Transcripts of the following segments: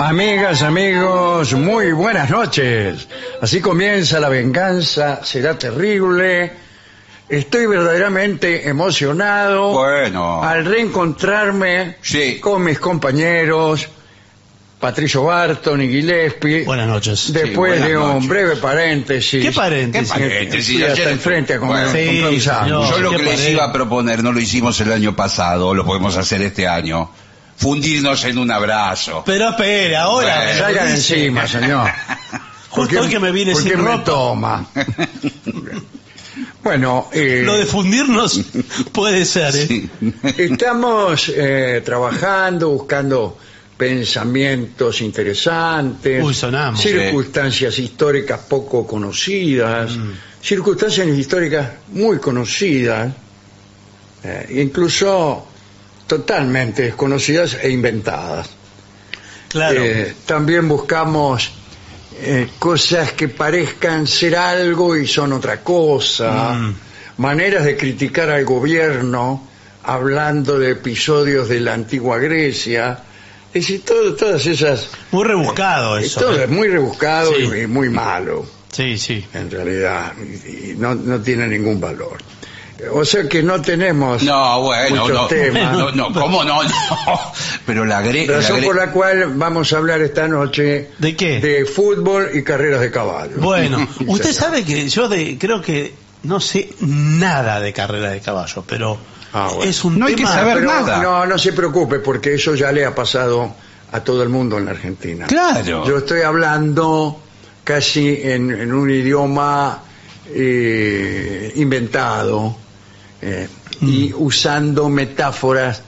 Amigas, amigos, muy buenas noches. Así comienza la venganza, será terrible. Estoy verdaderamente emocionado Bueno. al reencontrarme Sí. con mis compañeros Patricio Barton y Gillespie. Buenas noches. Después Sí, buenas de un noches. breve paréntesis. ¿Qué paréntesis? ¿Qué paréntesis? Hasta enfrente a comer, Bueno. Sí. Yo lo que les iba a proponer, no lo hicimos el año pasado, lo podemos hacer este año. Fundirnos en un abrazo. Pero espere, ahora. Bueno. Salgan encima, señor. Justo hoy que me viene ¿por sin me ropa. toma? bueno, eh, Lo de fundirnos puede ser, ¿eh? Sí. Estamos eh, trabajando, buscando pensamientos interesantes, Uy, sonamos. circunstancias históricas poco conocidas, circunstancias históricas muy conocidas, eh, incluso totalmente desconocidas e inventadas. Claro. Eh, también buscamos eh, cosas que parezcan ser algo y son otra cosa, Mm. maneras de criticar al gobierno hablando de episodios de la antigua Grecia, es decir, todo- todas esas... Muy rebuscado eh, eso. todo ¿eh? es muy rebuscado Sí. y, y muy malo, Sí, sí. en realidad, y, y no, no tiene ningún valor. O sea que no tenemos No, bueno, muchos no, temas. no, no, ¿cómo no? No. Pero la gre... la Razón gre- por la cual vamos a hablar esta noche ¿De qué? de fútbol y carreras de caballo. Bueno, usted sabe que yo de, creo que no sé nada de carrera de caballo, pero Ah, bueno. es un No hay que tema... saber Pero nada. No, no se preocupe, porque eso ya le ha pasado a todo el mundo en la Argentina. Claro. Yo estoy hablando casi en, en un idioma eh, inventado eh, y usando metáforas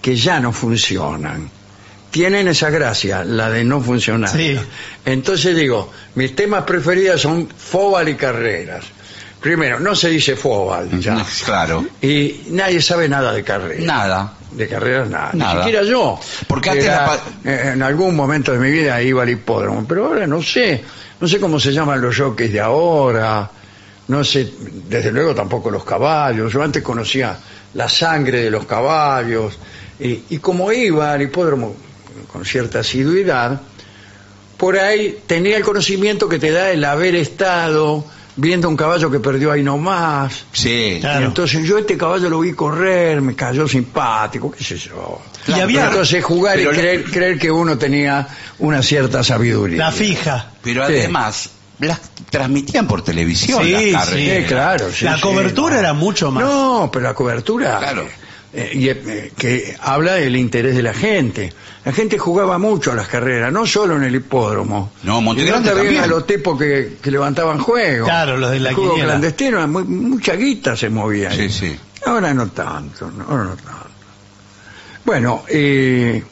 que ya no funcionan. Tienen esa gracia, la de no funcionar. Sí. Entonces digo, mis temas preferidos son fóbal y carreras. Primero, no se dice fóbal ya. Claro. Y nadie sabe nada de carreras. Nada. De carreras nada. Nada. Ni siquiera yo. Porque que antes era, la pa- eh, en algún momento de mi vida iba al hipódromo, pero ahora no sé. No sé cómo se llaman los jockeys de ahora. No sé, desde luego tampoco los caballos. Yo antes conocía la sangre de los caballos. Y, y como iba al hipódromo con cierta asiduidad, por ahí tenía el conocimiento que te da el haber estado viendo un caballo que perdió ahí nomás. Sí. Claro. Y entonces yo este caballo lo vi correr, me cayó simpático, qué sé yo. Y había- entonces jugar Pero y la- creer, creer que uno tenía una cierta sabiduría. La fija. Pero Sí. además, las transmitían por televisión Sí, las sí. carreras. Sí, claro. sí, la sí, cobertura no. era mucho más. No, pero la cobertura Claro. eh, y, eh, que habla del interés de la gente. La gente jugaba mucho a las carreras, no solo en el hipódromo. No, Monte Y Grande también también. a los tipos que, que levantaban juegos. Claro, los de la El juego quiniela. clandestino, mu- mucha guita se movía ahí. Sí, sí. Ahora no tanto, no, ahora no tanto. Bueno, eh,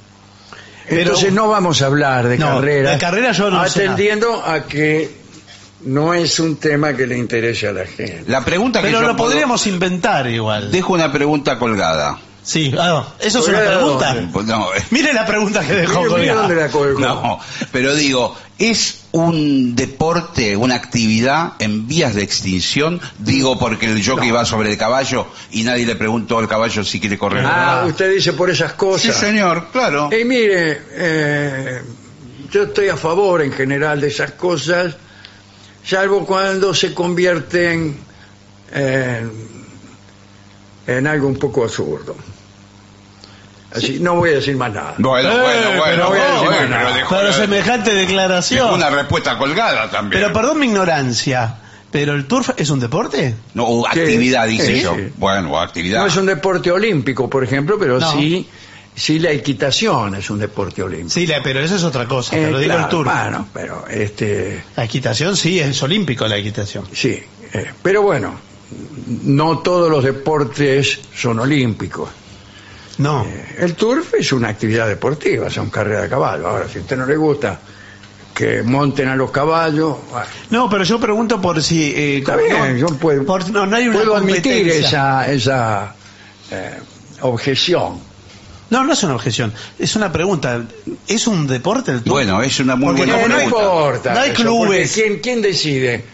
Pero- entonces no vamos a hablar de No, carreras. de carreras yo no sé Atendiendo a que no es un tema que le interese a la gente. La pregunta que Pero yo lo puedo- podríamos inventar igual. Dejo una pregunta colgada. Sí, ah, no, eso es una ¿Colgada pregunta. Pues No, eh, Mire la pregunta que dejó Mire, mire colgada. dónde la colgó. no, pero digo, ¿es un deporte, una actividad en vías de extinción? Digo porque el jockey va sobre el caballo y nadie le preguntó al caballo si quiere correr. Ah, usted dice por esas sí, cosas. señor, claro. Y mire, eh, yo estoy a favor en general de esas cosas, salvo cuando se convierten en, en algo un poco absurdo. Así, no voy a decir más nada. Bueno, Eh, bueno, bueno, pero bueno, no, bueno, no, pero dejó, Pero semejante dejó declaración. una respuesta colgada también. Pero perdón mi ignorancia, ¿pero el turf es un deporte? No, Sí, actividad, dije sí, yo. sí. Bueno, o actividad. No es un deporte olímpico, por ejemplo, pero No. sí, sí la equitación es un deporte olímpico. Sí, la- pero eso es otra cosa, Eh, pero digo claro, el turf. Bueno, pero este, La equitación sí, es olímpico la equitación. sí, eh, pero bueno, no todos los deportes son olímpicos. No. El turf es una actividad deportiva, son carreras de caballo. Ahora, si a usted no le gusta que monten a los caballos, bueno, No, pero yo pregunto por si... eh, está no, bien, yo puedo, por- no, no hay una puedo admitir esa, esa eh, objeción. No, no es una objeción, es una pregunta. ¿Es un deporte el turf? Bueno, es una muy Porque buena no pregunta. importa. No hay eso, clubes. ¿quién, ¿Quién decide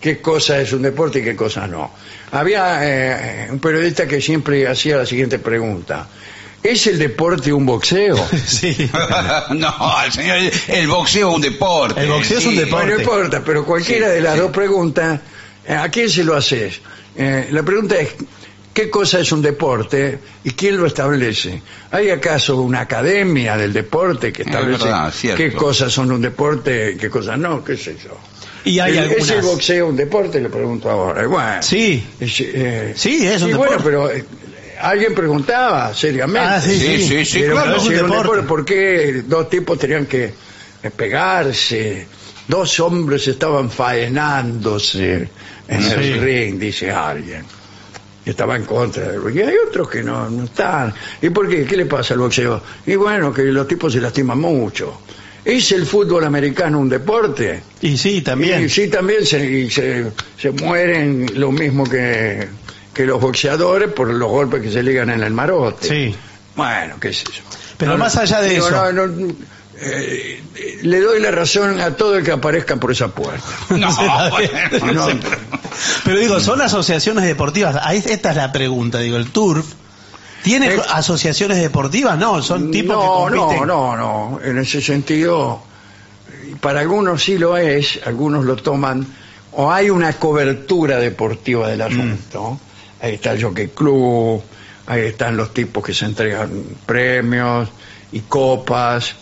qué cosa es un deporte y qué cosa no? Había eh, un periodista que siempre hacía la siguiente pregunta. ¿Es el deporte un boxeo? Sí. no, el señor, el boxeo es un deporte. El boxeo es un deporte. Bueno, no importa, pero cualquiera Sí, de las sí. dos preguntas, eh, ¿a quién se lo haces? Eh, la pregunta es, ¿qué cosa es un deporte y quién lo establece? ¿Hay acaso una academia del deporte que Es establece verdad, qué cosas son un deporte y qué cosas no? ¿Qué sé yo? Y hay ¿Es- algunas... ¿Es el boxeo un deporte? Le pregunto ahora. Bueno, Sí. es, eh, Sí, es un y bueno, deporte. pero eh, alguien preguntaba seriamente. Ah, sí, Sí, sí. sí, sí, Pero claro. si es era un un deporte. deporte, ¿Por qué dos tipos tenían que eh, pegarse? Dos hombres estaban faenándose en Sí. el ring, dice alguien. Estaba en contra. Y hay otros que no, no están. ¿Y por qué? ¿Qué le pasa al boxeo? Y bueno, que los tipos se lastiman mucho. ¿Es el fútbol americano un deporte? Y sí, también. Y sí, también se, y se, se mueren lo mismo que, que los boxeadores por los golpes que se ligan en el marote. Sí. Bueno, qué sé yo. Pero más allá de digo, eso. no, no, eh, le doy la razón a todo el que aparezca por esa puerta. No, Pero digo, son asociaciones deportivas. Ahí esta es la pregunta. Digo, el turf tiene asociaciones deportivas, no, son tipos no, que compiten. no, no, no. En ese sentido, para algunos sí lo es, algunos lo toman, o hay una cobertura deportiva Mm. del asunto. Ahí está el Jockey Club, ahí están los tipos que se entregan premios y copas,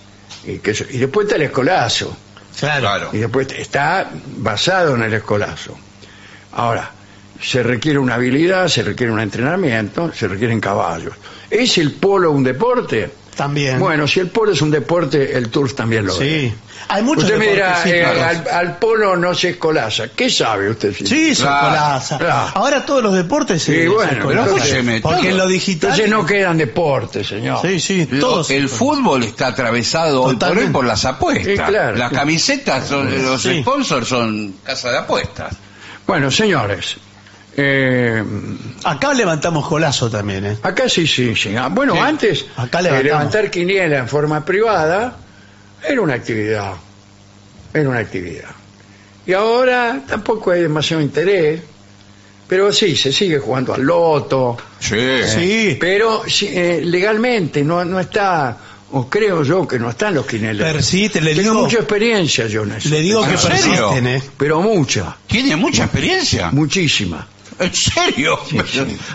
y, que, eso- y después está el escolazo. Claro. Claro. Y después está basado en el escolazo. Ahora, se requiere una habilidad, se requiere un entrenamiento, se requieren caballos. ¿Es el polo un deporte? También. Bueno, si el polo es un deporte, el turf también lo es. sí. Hay muchos Usted sí, eh, claro. al, al polo no se escolaza. ¿Qué sabe usted? Sí, se Claro, escolaza. claro. Ahora todos los deportes se, Sí, se bueno, escolazan. entonces- Escúcheme, Porque en lo digital. Entonces no quedan deportes, señor. Sí, sí, Lo- todos. el fútbol está atravesado hoy por hoy Totalmente. por las apuestas. Sí, claro. Las camisetas, son, los sponsors son casa de apuestas. Bueno, señores, eh, Acá levantamos colazo también, ¿eh? Acá sí, sí, sí. Ah, Bueno, Sí. antes Acá eh, levantar quiniela en forma privada era una actividad. Era una actividad. Y ahora tampoco hay demasiado interés, pero sí, se sigue jugando al loto. Sí. Sí. Pero eh, legalmente no, no está, o creo yo que no están los quinelas. Persiste, le Tengo digo- mucha experiencia eso. Le digo ¿En que persisten, ¿eh? Pero mucha, Tiene mucha experiencia. muchísima. ¿En serio?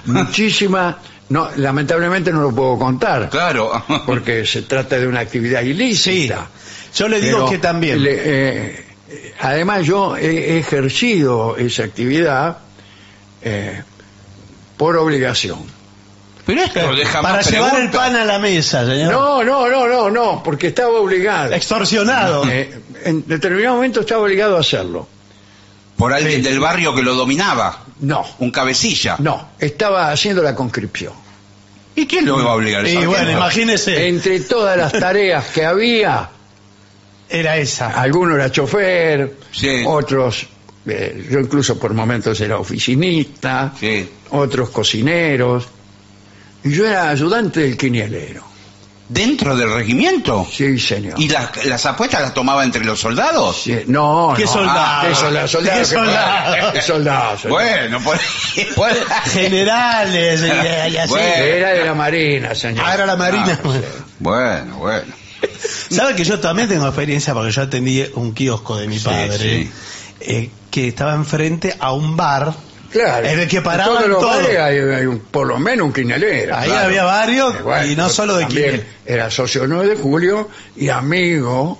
Muchísima. No, lamentablemente no lo puedo contar. Claro. porque se trata de una actividad ilícita. Yo le digo Pero que también. le- eh, además, yo he ejercido esa actividad eh, por obligación. Pero esto deja Para más llevar el pan a la mesa, señor. No, no, no, no, no, porque estaba obligado. Extorsionado. Eh, en determinado momento estaba obligado a hacerlo. Por alguien del barrio que lo dominaba. No, Un cabecilla. no, estaba haciendo la conscripción. ¿Y quién lo iba a obligar? y bueno, imagínese, Entre todas las tareas que había, era esa. alguno era chofer, Sí. otros, eh, yo incluso por momentos era oficinista, Sí. otros cocineros, y yo era ayudante del quinielero. ¿Dentro del regimiento? Sí, señor. ¿Y las, las apuestas las tomaba entre los soldados? Sí, no, ¿Qué no. soldado? Ah, ¿Qué soldado? soldado ¿Qué que- soldado? ¿Qué soldado? soldado. Bueno, por, por- Generales y, y así. Bueno. Era de la Marina, señor. Ah, era la Marina. Ah, sí. bueno, bueno. ¿Sabe que yo también tengo experiencia porque yo atendí un kiosco de mi Sí, padre sí. eh, que estaba enfrente a un bar. Claro. En el que paraban En todos los todo. bares hay, hay un- por lo menos un quinelero. Ahí claro. había varios Eh, bueno, y no solo de Quinel. Era socio 9 de julio y amigo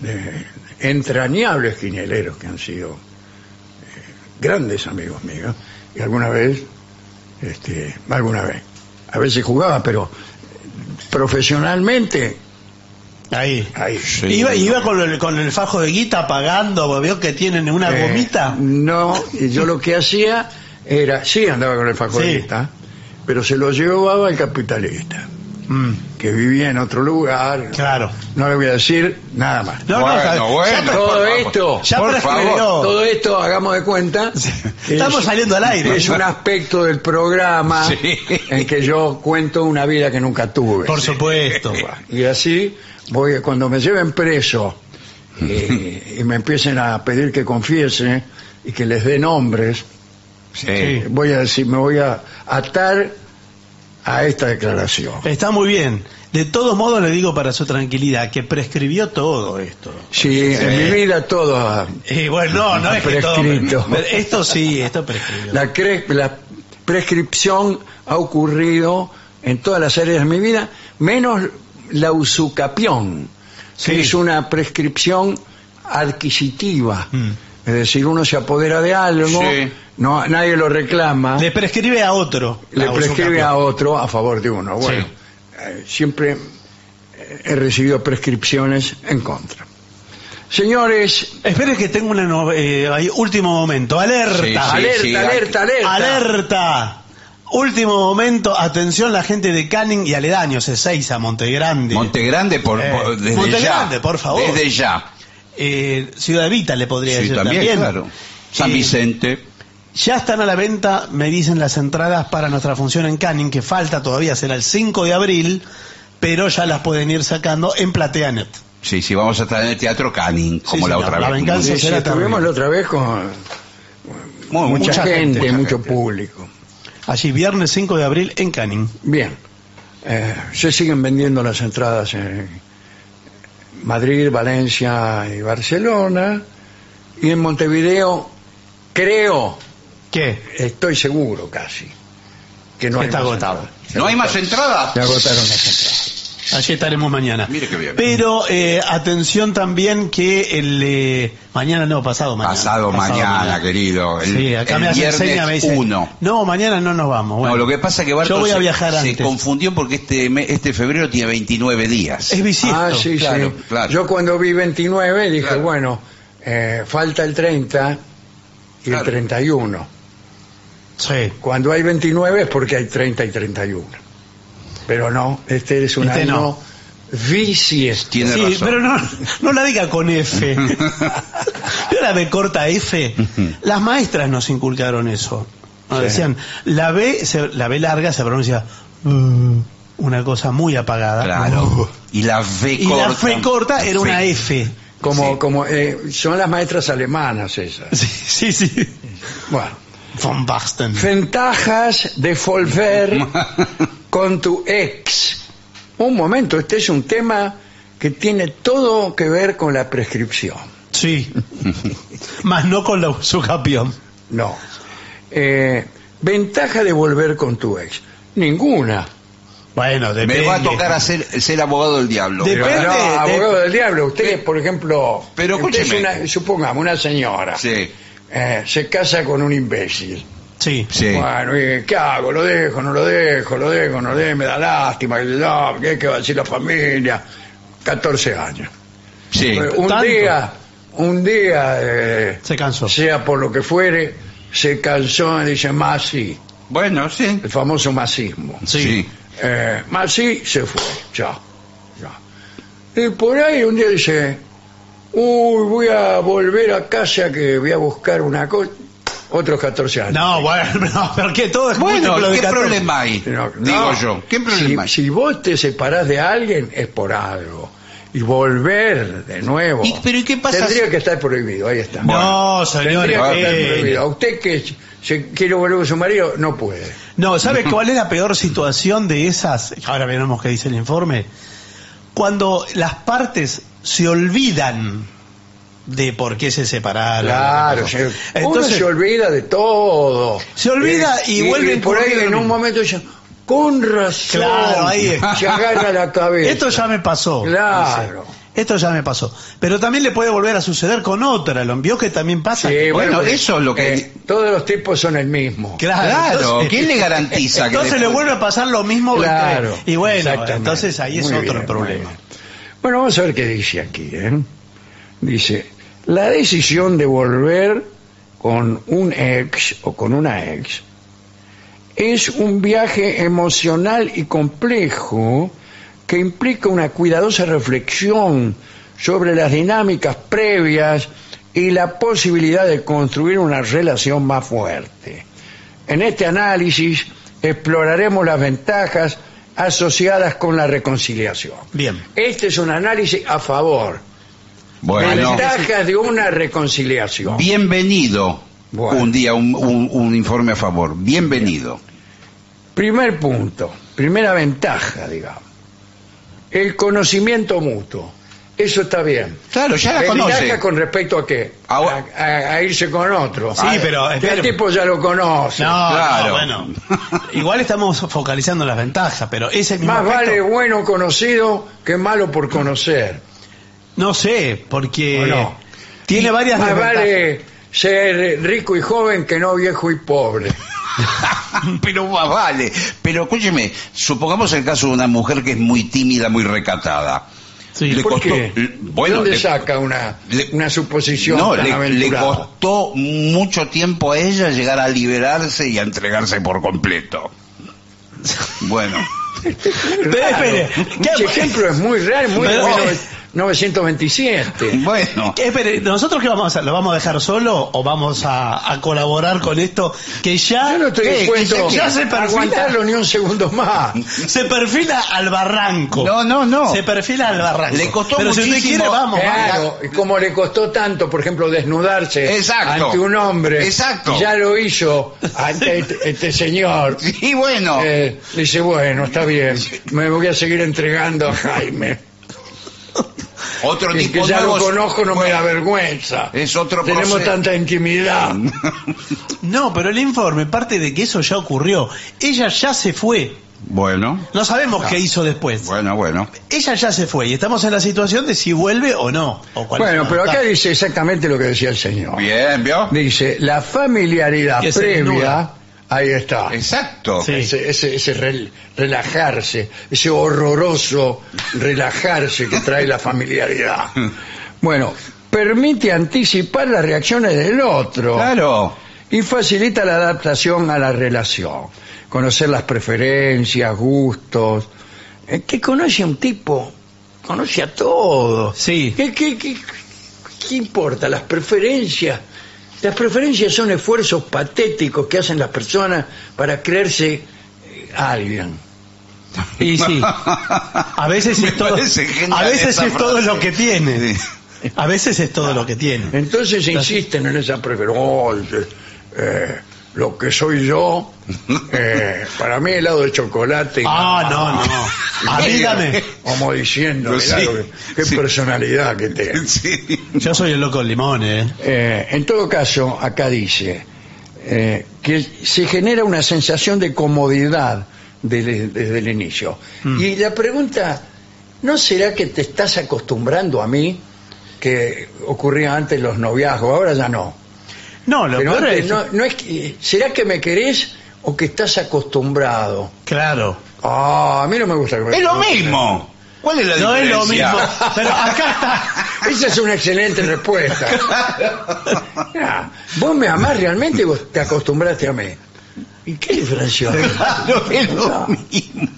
de entrañables quineleros que han sido eh, grandes amigos míos. Y alguna vez, este, alguna vez, a veces jugaba, pero profesionalmente, Ahí. ahí. Sí. iba iba con, el, con el fajo de guita pagando, vio que tienen una Eh, gomita. No, yo lo que hacía era, sí andaba con el faculista, pero se lo llevaba al capitalista, que vivía en otro lugar. claro. No le voy a decir nada más. No, no, Bueno, ya- bueno. ya- Todo favor. esto, ya por favor. todo esto, hagamos de cuenta. Estamos saliendo al aire. Es un aspecto del programa Sí. en que yo cuento una vida que nunca tuve. Por supuesto. Y así, voy cuando me lleven preso y, y me empiecen a pedir que confiese y que les dé nombres, Sí. voy a decir, me voy a atar a esta declaración. Está muy bien. De todos modos le digo para su tranquilidad que prescribió todo esto. Sí, en mi vida todo ha- Y bueno, no, no es que todo. Prescrito. pero Esto sí, esto prescribió. la, cre- la prescripción ha ocurrido en todas las áreas de mi vida, menos la usucapión, que es una prescripción adquisitiva. Mm. Es decir, uno se apodera de algo, Sí. no, nadie lo reclama, Le prescribe a otro. le prescribe a otro a favor de uno. Bueno, Sí. eh, siempre eh, he recibido prescripciones en contra. Señores, Espere que tengo una no- eh, ahí, último momento. Alerta. Sí, sí, alerta, sí, alerta, alerta. Alerta. Último momento, atención la gente de Canning y aledaños, Ezeiza, Montegrande. Montegrande, por, Eh, por- desde Montegrande, ya. por favor. Desde ya. Eh, Ciudad Vita le podría Sí, decir también, también. claro. San Eh, Vicente. Ya están a la venta, me dicen las entradas para nuestra función en Canning, que falta todavía, será el 5 de abril, pero ya las pueden ir sacando en Plateanet. Sí, sí, vamos a estar en el Teatro Canning, como la otra la vez. venganza sí, sí, será estuvimos la otra vez con mucha, mucha gente, gente, mucho gente. público. Allí, viernes 5 de abril en Canning. Bien, eh, se siguen vendiendo las entradas en Madrid, Valencia y Barcelona. Y en Montevideo, creo, ¿Qué? estoy seguro casi, que no hay Está más agotado. entradas. ¿No hay más entradas? Se agotaron las entradas. Allí estaremos mañana. Mire qué bien. Pero eh, atención también que el eh, mañana no, pasado mañana. Pasado mañana, querido. El, sí, acá el me hace viernes seña, me dice. uno. No, mañana no nos vamos. Bueno, no, lo que pasa es que Bartos Yo voy a se- viajar se, antes. confundió porque este este febrero tiene 29 días. Es bisiesto. Ah, sí, claro, sí. claro. Yo cuando vi 29 dije, Claro. bueno, eh, falta el 30 y Claro. el 31. Sí. Cuando hay 29 es porque hay 30 y 31. Pero no, este es un Este año no. bisiesto. Tiene Sí, razón. pero no, no la diga con F. Yo la B corta F. Las maestras nos inculcaron eso. Nos Sí. decían, la B, se- la B larga se pronuncia uh, una cosa muy apagada. Claro. Y la V Y corta. la F corta era una F. Como, Sí. como eh, son las maestras alemanas esas. Sí, sí, sí. Bueno, Von Basten. ventajas de volver con tu ex. Un momento, este es un tema que tiene todo que ver con la prescripción. Sí. Más no con la usucapión. No. Eh, ventaja de volver con tu ex. Ninguna. Bueno, depende. Me va a tocar hacer, ser abogado del diablo. Depende. De- abogado del diablo, usted, por ejemplo, Pero usted es escúcheme. una- supongamos, una señora, Sí. eh, se casa con un imbécil. Sí. Sí. Bueno, ¿y ¿qué hago? ¿Lo dejo? ¿No lo dejo? ¿Lo dejo? ¿No lo dejo? Me da lástima. que no, ¿Qué qué va a decir la familia? 14 años. Sí. Un ¿Tanto? día, un día, eh, Se cansó. sea por lo que fuere, se cansó y dice, más sí, Bueno, sí. el famoso masismo. Sí. Eh, más sí, se fue, chao. chao. Y por ahí un día dice, uy, voy a volver a casa que voy a buscar una cosa. Otros 14 años. No, bueno, no, pero que todo es Bueno, múltiplo de ¿qué 14. problema hay? No, Digo no. yo. ¿Qué problema hay? Si, si vos te separás de alguien es por algo. Y volver de nuevo. ¿Y- pero ¿y qué pasa Tendría si- que estar prohibido, ahí está. No, señor. Tendría que estar eh, prohibido. A usted que se quiere volver con su marido, no puede. No, ¿sabe cuál es la peor situación de esas? Ahora veremos qué dice el informe. Cuando las partes se olvidan de por qué se separaron. Claro, se- uno Entonces, se olvida de todo. Se olvida y vuelve por ahí en un momento dice, con razón. Claro, ahí es. Se agarra la cabeza. esto ya me pasó. Claro. Dice. Esto ya me pasó. Pero también le puede volver a suceder con otra. ¿Lo envió que también pasa? Sí, Bueno, eso es lo que- eh, todos los tipos son el mismo. Claro, Claro, entonces- ¿quién le garantiza que Entonces le vuelve a pasar lo mismo. Claro, entre- Y bueno, entonces ahí es Muy otro bien, problema. Bueno, vamos a ver qué dice aquí. ¿eh? Dice, la decisión de volver con un ex o con una ex es un viaje emocional y complejo que implica una cuidadosa reflexión sobre las dinámicas previas y la posibilidad de construir una relación más fuerte. En este análisis exploraremos las ventajas asociadas con la reconciliación. Bien. Este es un análisis a favor. Bueno, Ventajas de una reconciliación. bienvenido. Bueno. Un día un, un- un informe a favor. Bienvenido. Primer punto, primera ventaja, digamos. El conocimiento mutuo. Eso está bien. Claro, ya la Ventaja conoce. con respecto a qué? A- A, irse con otro. Sí, pero, el tipo ya lo conoce. No, Claro. no, bueno. Igual estamos focalizando las ventajas, pero ese mismo Más aspecto- vale bueno conocido que malo por conocer. No sé, porque ¿O no? tiene varias Más vale ser rico y joven que no viejo y pobre. pero más vale. Pero escúcheme, supongamos el caso de una mujer que es muy tímida, muy recatada. Sí. Le ¿Por costó- qué? bueno, ¿Dónde le- saca una, le- una suposición No, tan le, costó mucho tiempo a ella llegar a liberarse y a entregarse por completo. Bueno, Pero espere, ¿qué- Ese ejemplo es muy real, muy de Pero- 1927. bueno. ¿Qué- espere, ¿nosotros qué vamos a hacer? ¿Lo vamos a dejar solo o vamos a, a colaborar con esto? Que ya, Yo no estoy ¿Qué? dispuesto Ya se a perfila. aguantarlo ni un segundo más. se perfila al barranco. No, no, no. Se perfila al barranco. Le costó Pero si usted muchísimo. quiere, vamos. Claro, y como le costó tanto, por ejemplo, desnudarse Exacto. ante un hombre, Exacto. y ya lo hizo ante este, este señor. Sí, bueno. Eh, dice, bueno, está bien, me voy a seguir entregando a Jaime. Otro tipo que ya lo conozco, no me da vergüenza. Es otro Tenemos proceso. tanta intimidad. No, pero el informe parte de que eso ya ocurrió. Ella ya se fue. Bueno, No sabemos qué hizo después. bueno, bueno. Ella ya se fue y estamos en la situación de si vuelve o no. O cuál es Bueno, pero acá dice exactamente lo que decía el señor. Bien, ¿vio? Dice, la familiaridad previa. Ahí está. Exacto. Sí. Ese, ese, ese rel- relajarse, ese horroroso relajarse que trae la familiaridad. Bueno, permite anticipar las reacciones del otro Claro. y facilita la adaptación a la relación. Conocer las preferencias, gustos. Eh, ¿Qué conoce a un tipo? Conoce a todos. Sí. ¿Qué, qué, qué, qué importa? Las preferencias. Las preferencias son esfuerzos patéticos que hacen las personas para creerse eh, alguien. Y sí. A veces es todo, a veces es todo lo que tiene. A veces es todo lo que tiene. Entonces insisten en esa preferencia. eh, lo que soy yo, eh, para mí helado de chocolate. y Ah, no, no. Dame. Como diciendo, Pues mirá sí, qué sí. personalidad que tiene. Sí. Yo soy el loco del limón, ¿eh? Eh, en todo caso, acá dice eh, que se genera una sensación de comodidad desde, desde el inicio. Mm. Y la pregunta, ¿no será que te estás acostumbrando a mí? Que ocurría antes los noviazgos, ahora ya no. No, lo Pero peor antes es- no, no es que- ¿Será que me querés o que estás acostumbrado? Claro. Ah, a mí no me gusta. que me- Es lo mismo. ¿Cuál es la No es lo diferencia? mismo. Pero acá está. Esa es una excelente respuesta. Ah, vos me amás realmente y vos te acostumbraste a mí. ¿Y qué diferencia? Claro, es lo mismo.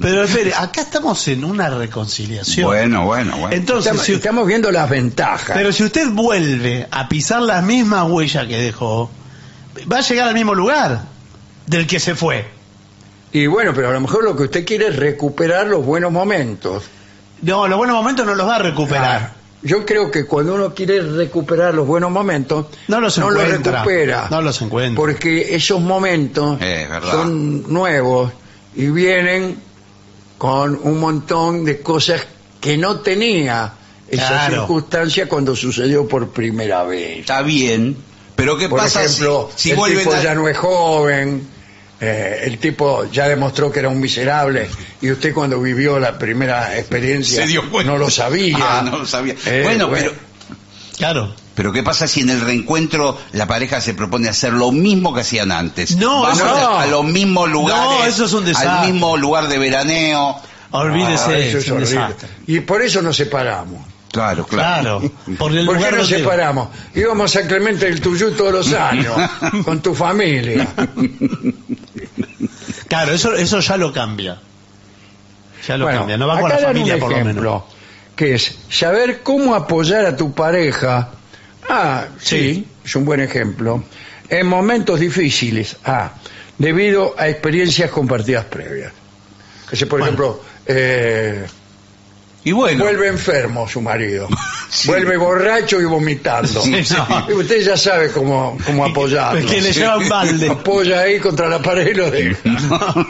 Pero espere, acá estamos en una reconciliación. Bueno, bueno, bueno. Entonces, Estamos, si, estamos viendo las ventajas. pero si usted vuelve a pisar las mismas huellas que dejó, va a llegar al mismo lugar del que se fue. Y bueno, pero a lo mejor lo que usted quiere es recuperar los buenos momentos. No, los buenos momentos no los va a recuperar. Ah, yo creo que cuando uno quiere recuperar los buenos momentos, No los los encuentra. recupera. No los encuentra. Porque esos momentos Eh, son nuevos y vienen con un montón de cosas que no tenía esa Claro. circunstancia cuando sucedió por primera vez. Está bien, pero ¿qué Por pasa si- ejemplo, si, el vuelven tipo a... ya no es joven, eh, el tipo ya demostró que era un miserable y usted cuando vivió la primera experiencia Se dio cuenta. no lo sabía. Ah, no lo sabía. Eh, bueno, pero... Claro. Pero ¿qué pasa si en el reencuentro la pareja se propone hacer lo mismo que hacían antes? No, Vamos no. a, a los mismos lugares. No, eso es un desastre. Al mismo lugar de veraneo. Olvídese, Ah, eso es es un horrible. desastre. Y por eso nos separamos. Claro, claro. Claro. Porque el ¿Por qué nos separamos? Íbamos a Clemente del Tuyú todos los años, con tu familia. Claro, eso, eso ya lo cambia. Ya lo Bueno, cambia. No va con la familia un por lo menos. ejemplo, que es saber cómo apoyar a tu pareja. Ah, sí, Sí. es un buen ejemplo. En momentos difíciles. Ah, debido a experiencias compartidas previas. Que si, por Bueno. ejemplo, eh, Y bueno, vuelve enfermo su marido, Sí. vuelve borracho y vomitando. Sí, no. Y usted ya sabe cómo, cómo apoyarlo. Es que le llevan balde. Apoya ahí contra la pared y lo deja. No,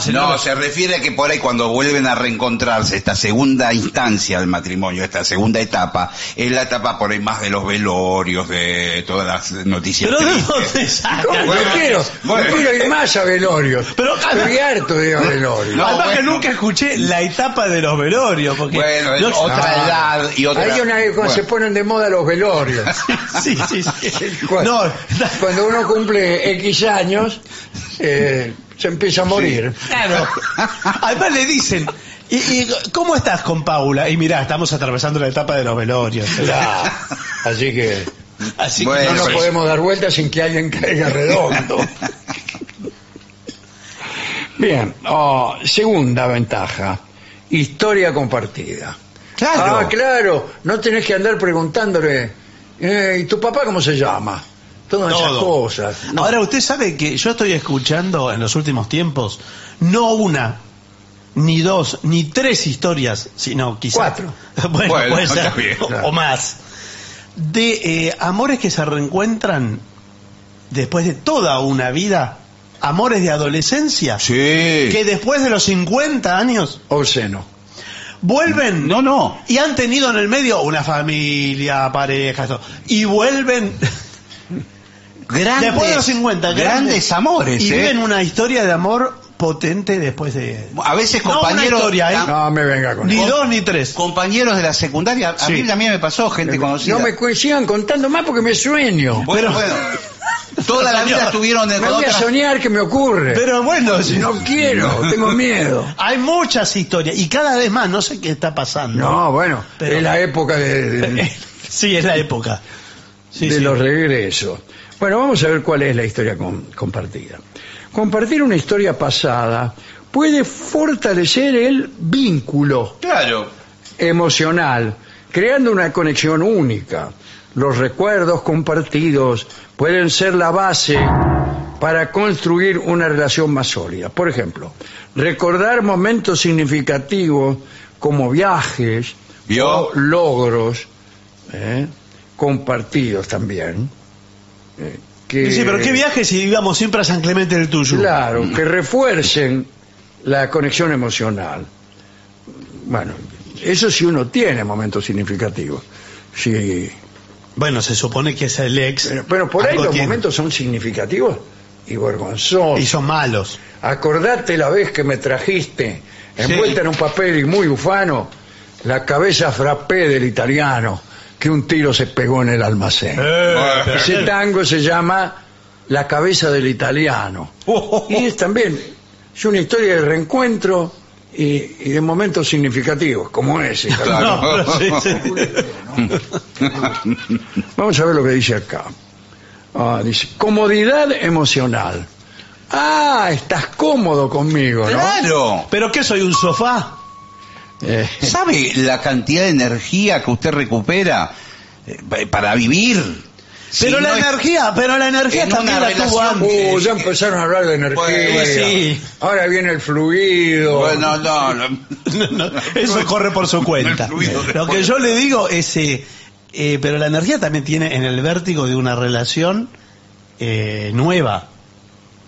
señor. no, se refiere a que por ahí cuando vuelven a reencontrarse, esta segunda instancia del matrimonio, esta segunda etapa, es la etapa por ahí más de los velorios, de todas las noticias Pero ¿de tristes. dónde saca? ¿Cómo? Bueno, no quiero, bueno. no quiero ir más a velorios. Pero- Estoy harto de velorios. No, Además que nunca escuché la etapa de los velorios. Porque Bueno, es otra Ah, edad y otra... Hay una cuando Bueno. se ponen de moda los velorios. Sí, sí, sí. Cuando, No, cuando uno cumple X años, eh, se empieza a morir. claro. Además le dicen, ¿y, y cómo estás con Paula? Y mirá, estamos atravesando la etapa de los velorios. Así que Así que Bueno, no nos pero- podemos dar vueltas sin que alguien caiga redondo. Bien, oh, segunda ventaja, historia compartida. Claro. Ah, claro, no tenés que andar preguntándole, eh, ¿y tu papá cómo se llama? Todas esas cosas. No. Ahora, usted sabe que yo estoy escuchando en los últimos tiempos no una, ni dos, ni tres historias, sino quizás. Cuatro. bueno, Bueno, puede ser, bien, o- claro. o más. De eh, amores que se reencuentran después de toda una vida, amores de adolescencia, Sí. que después de los 50 años O seno. vuelven No, no. y han tenido en el medio una familia, pareja, todo, y vuelven Grandes, después de los 50 grandes amores, y ¿eh? viven una historia de amor potente después de A veces No, una compañeros... historia, ¿eh? No me venga con ni eso. dos ni tres compañeros de la secundaria, a Sí. mí también me pasó, gente conocida. No me sigan contando más porque me sueño. Bueno, Pero- bueno. Toda la vida estuvieron en Me voy a soñar que me ocurre. pero bueno si no quiero, tengo miedo. hay muchas historias y cada vez más no sé qué está pasando No, bueno, Pero- es la época de, de- sí es la época Sí, de sí. los regresos. Bueno, vamos a ver cuál es la historia com- compartida. Compartir una historia pasada puede fortalecer el vínculo Claro. emocional, creando una conexión única. Los recuerdos compartidos pueden ser la base para construir una relación más sólida. Por ejemplo, recordar momentos significativos como viajes ¿Vio? o logros ¿eh? compartidos también. Eh, que, Sí, pero qué viaje si íbamos siempre a San Clemente del Tuyo Claro, que refuercen la conexión emocional. Bueno, eso sí uno tiene momentos significativos. Sí. bueno se supone que es el ex Pero, pero por ahí los tiene. momentos son significativos y vergonzosos. y son malos Acordate la vez que me trajiste, envuelta Sí. en un papel y muy ufano, la cabeza frappé del italiano. Que un tiro se pegó en el almacén. Ese tango se llama La cabeza del italiano. Y es también es una historia de reencuentro y, y de momentos significativos, como ese. Claro. No, pero sí, sí. Vamos a ver lo que dice acá. Ah, dice, comodidad emocional. Ah, estás cómodo conmigo, ¿no? Claro. ¿Pero qué soy, un sofá? Eh, ¿Sabe la cantidad de energía que usted recupera eh, para vivir? Pero Si la no es- energía, pero la energía en también la tuvo antes. uh, ya empezaron a hablar de energía. Bueno, sí. Ahora viene el fluido. Bueno, no, no. No, no, eso corre por su cuenta. Lo que yo le digo es, eh, eh, pero la energía también tiene en el vértigo de una relación eh, nueva.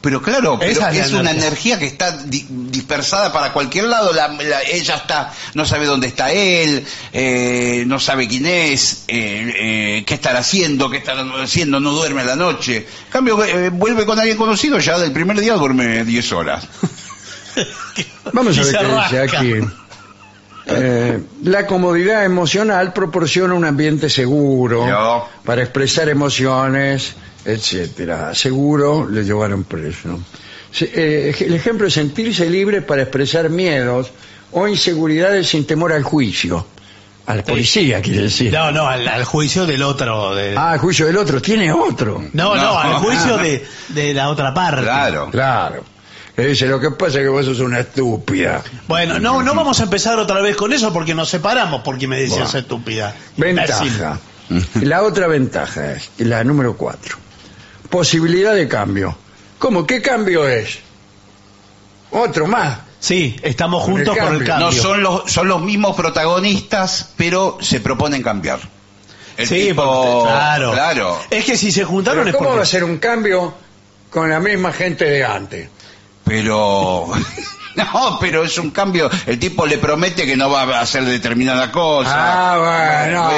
Pero claro, pero Esa es una energía. que está di- dispersada para cualquier lado. La- la- ella está, no sabe dónde está él, eh, no sabe quién es, eh, eh, qué estará haciendo, qué estará haciendo, no duerme a la noche. En cambio, eh, vuelve con alguien conocido, ya del primer día duerme 10 horas. Vamos a ver qué dice aquí. Eh, la comodidad emocional proporciona un ambiente seguro Yo. para expresar emociones, etcétera. Seguro le llevaron preso. Se- eh, el ejemplo es sentirse libre para expresar miedos o inseguridades sin temor al juicio. A la policía, quiere decir. No, no, al, al juicio del otro. de- Ah, el juicio del otro. Tiene otro. no, no, no. al juicio de, de la otra parte. Claro. Claro. Le dice, lo que pasa es que vos sos una estúpida. Bueno, no, no vamos a empezar otra vez con eso porque nos separamos porque me decías Bueno. estúpida. Ventaja. La otra ventaja es la número cuatro. Posibilidad de cambio. ¿Cómo? ¿Qué cambio es? Otro más. Sí, estamos Con el juntos por el cambio. cambio. No son los, son los mismos protagonistas, pero se proponen cambiar. El sí, tipo- porque- claro. Claro. Es que si se juntaron Pero es ¿Cómo porque... va a ser un cambio con la misma gente de antes? Pero. No, pero es un cambio. El tipo le promete que no va a hacer determinada cosa. Ah, bueno.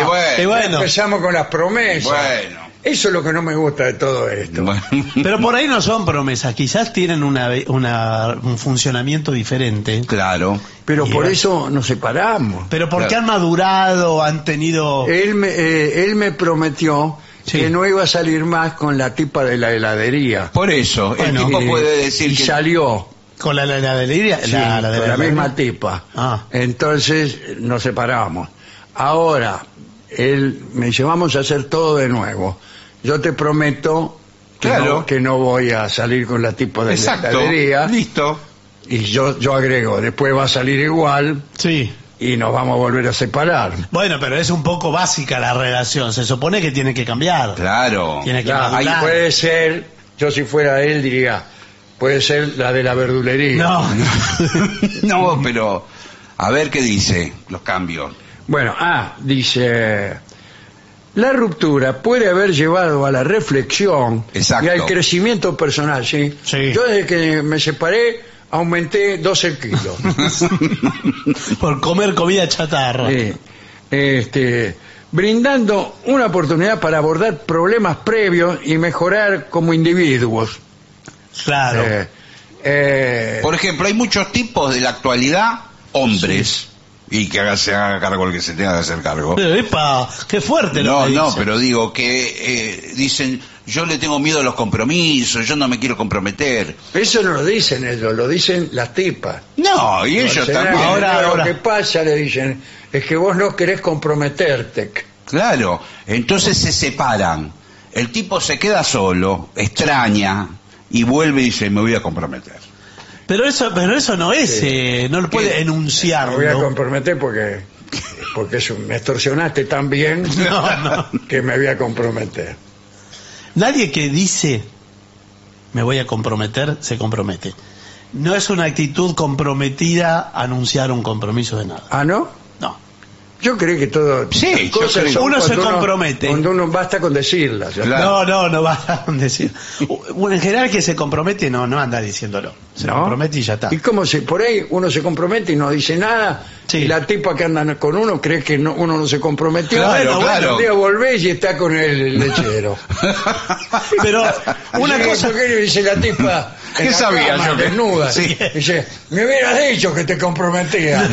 Y bueno. Empezamos con las promesas. Bueno. Eso es lo que no me gusta de todo esto. Bueno. Pero por ahí no son promesas, quizás tienen una, una- un funcionamiento diferente. Claro. Pero Y por eso nos separamos. Pero porque Claro. han madurado, han tenido... Él me, eh, él me prometió Sí. que no iba a salir más con la tipa de la heladería. Por eso, Bueno. el tipo puede decir y que. salió. Con la, la, la deliria- Sí, la- la de con la la- misma tipa. Ah. Entonces nos separamos. Ahora, él me dice, vamos a hacer todo de nuevo. Yo te prometo que, Claro. no, que no voy a salir con la tipa de la Exacto. heladería. Listo. Y yo, yo agrego, después va a salir igual Sí. Y nos vamos a volver a separar. Bueno, pero es un poco básica la relación. Se supone que tiene que cambiar. Claro. Tiene que Claro, madurar. puede ser, yo si fuera él diría, puede ser la de la verdulería. No. no, pero. A ver qué dice los cambios. Bueno, ah, dice, la ruptura puede haber llevado a la reflexión Exacto. y al crecimiento personal, ¿sí? Sí. Yo desde que me separé aumenté 12 kilos. Por comer comida chatarra. Sí. Este, brindando una oportunidad para abordar problemas previos y mejorar como individuos. Claro. Eh, eh, Por ejemplo, hay muchos tipos de la actualidad, hombres, y que haga- se haga cargo el que se tenga que hacer cargo. Epa, qué fuerte lo No, que no, dice. pero digo que eh, dicen, yo le tengo miedo a los compromisos, yo no me quiero comprometer. eso no lo dicen ellos, lo dicen las tipas. No, y ellos también. que Ahora, lo ahora. que pasa, le dicen, es que vos no querés comprometerte. Claro, entonces se separan. El tipo se queda solo, extraña, y vuelve y dice, me voy a comprometer. Pero eso, pero eso no es, eh, no lo puede Me voy a comprometer porque, porque eso, me extorsionaste tan bien No, no. que me voy a comprometer. Nadie que dice me voy a comprometer, se compromete. No es una actitud comprometida anunciar un compromiso de nada. ¿Ah, no? Yo creo que todo. Sí, cosas creo. Uno se compromete. Cuando uno basta con decirlas. Claro. No, no, no va a decir. Bueno, en general que se compromete no, no anda diciéndolo. Se ¿No? compromete y ya está. Y como si por ahí uno se compromete y no dice nada, Sí. y la tipa que anda con uno cree que no- uno no se comprometió. Claro, Bueno, claro. Un día volvés y está con el lechero. Pero Una cosa. ¿por qué le dice la tipa? ¿Qué la sabía cama, yo que- Desnuda. Sí. Dice, me hubieras dicho que te comprometía.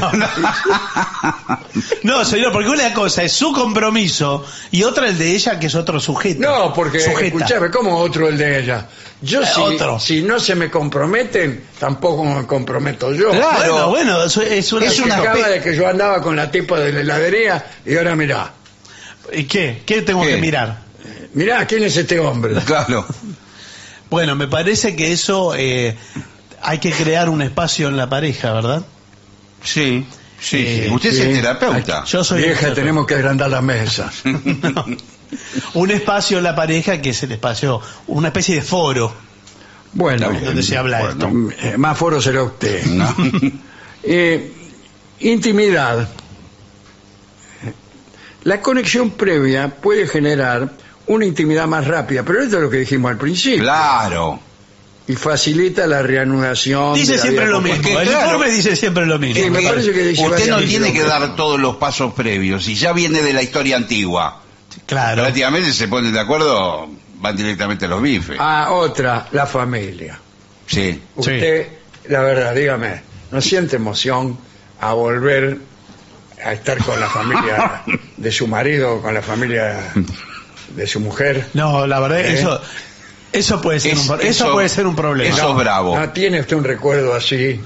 No, señor, porque una cosa es su compromiso y otra el de ella, que es otro sujeto. No, porque, Sujeta. escúchame, ¿cómo otro el de ella? Yo, Eh, si, otro. si no se me comprometen, tampoco me comprometo yo. Claro. Bueno, bueno, eso es una. Es una acaba de que yo andaba con la tipa de la heladería y ahora mirá. ¿Y qué? ¿Qué tengo ¿Qué? que mirar? Mirá, ¿quién es este hombre? Claro. Bueno, me parece que eso eh, hay que crear un espacio en la pareja, ¿verdad? Sí. Sí, Eh, sí. Usted sí. es el terapeuta. Yo soy Vieja, el- tenemos que agrandar la mesa. No. Un espacio en la pareja que es el espacio, una especie de foro Bueno, donde se habla bueno. esto. eh, más foro será usted. No. Eh, intimidad. La conexión previa puede generar una intimidad más rápida, pero esto es lo que dijimos al principio. Claro. Y facilita la reanudación. de Dice la siempre vida lo mismo. El informe dice siempre lo mismo. Sí, me parece que dice Usted no tiene que dar todos los pasos previos. Y ya viene de la historia antigua. Claro. Prácticamente se ponen de acuerdo, van directamente a los bifes. Ah, otra, la familia. Sí. Usted, la verdad, dígame, ¿no siente emoción a volver a estar con la familia de su marido, con la familia de su mujer? No, la verdad, ¿Eh? eso, eso puede ser Es- un, eso, eso- puede ser un problema. eso- Sos bravo. ¿No tiene usted un recuerdo así,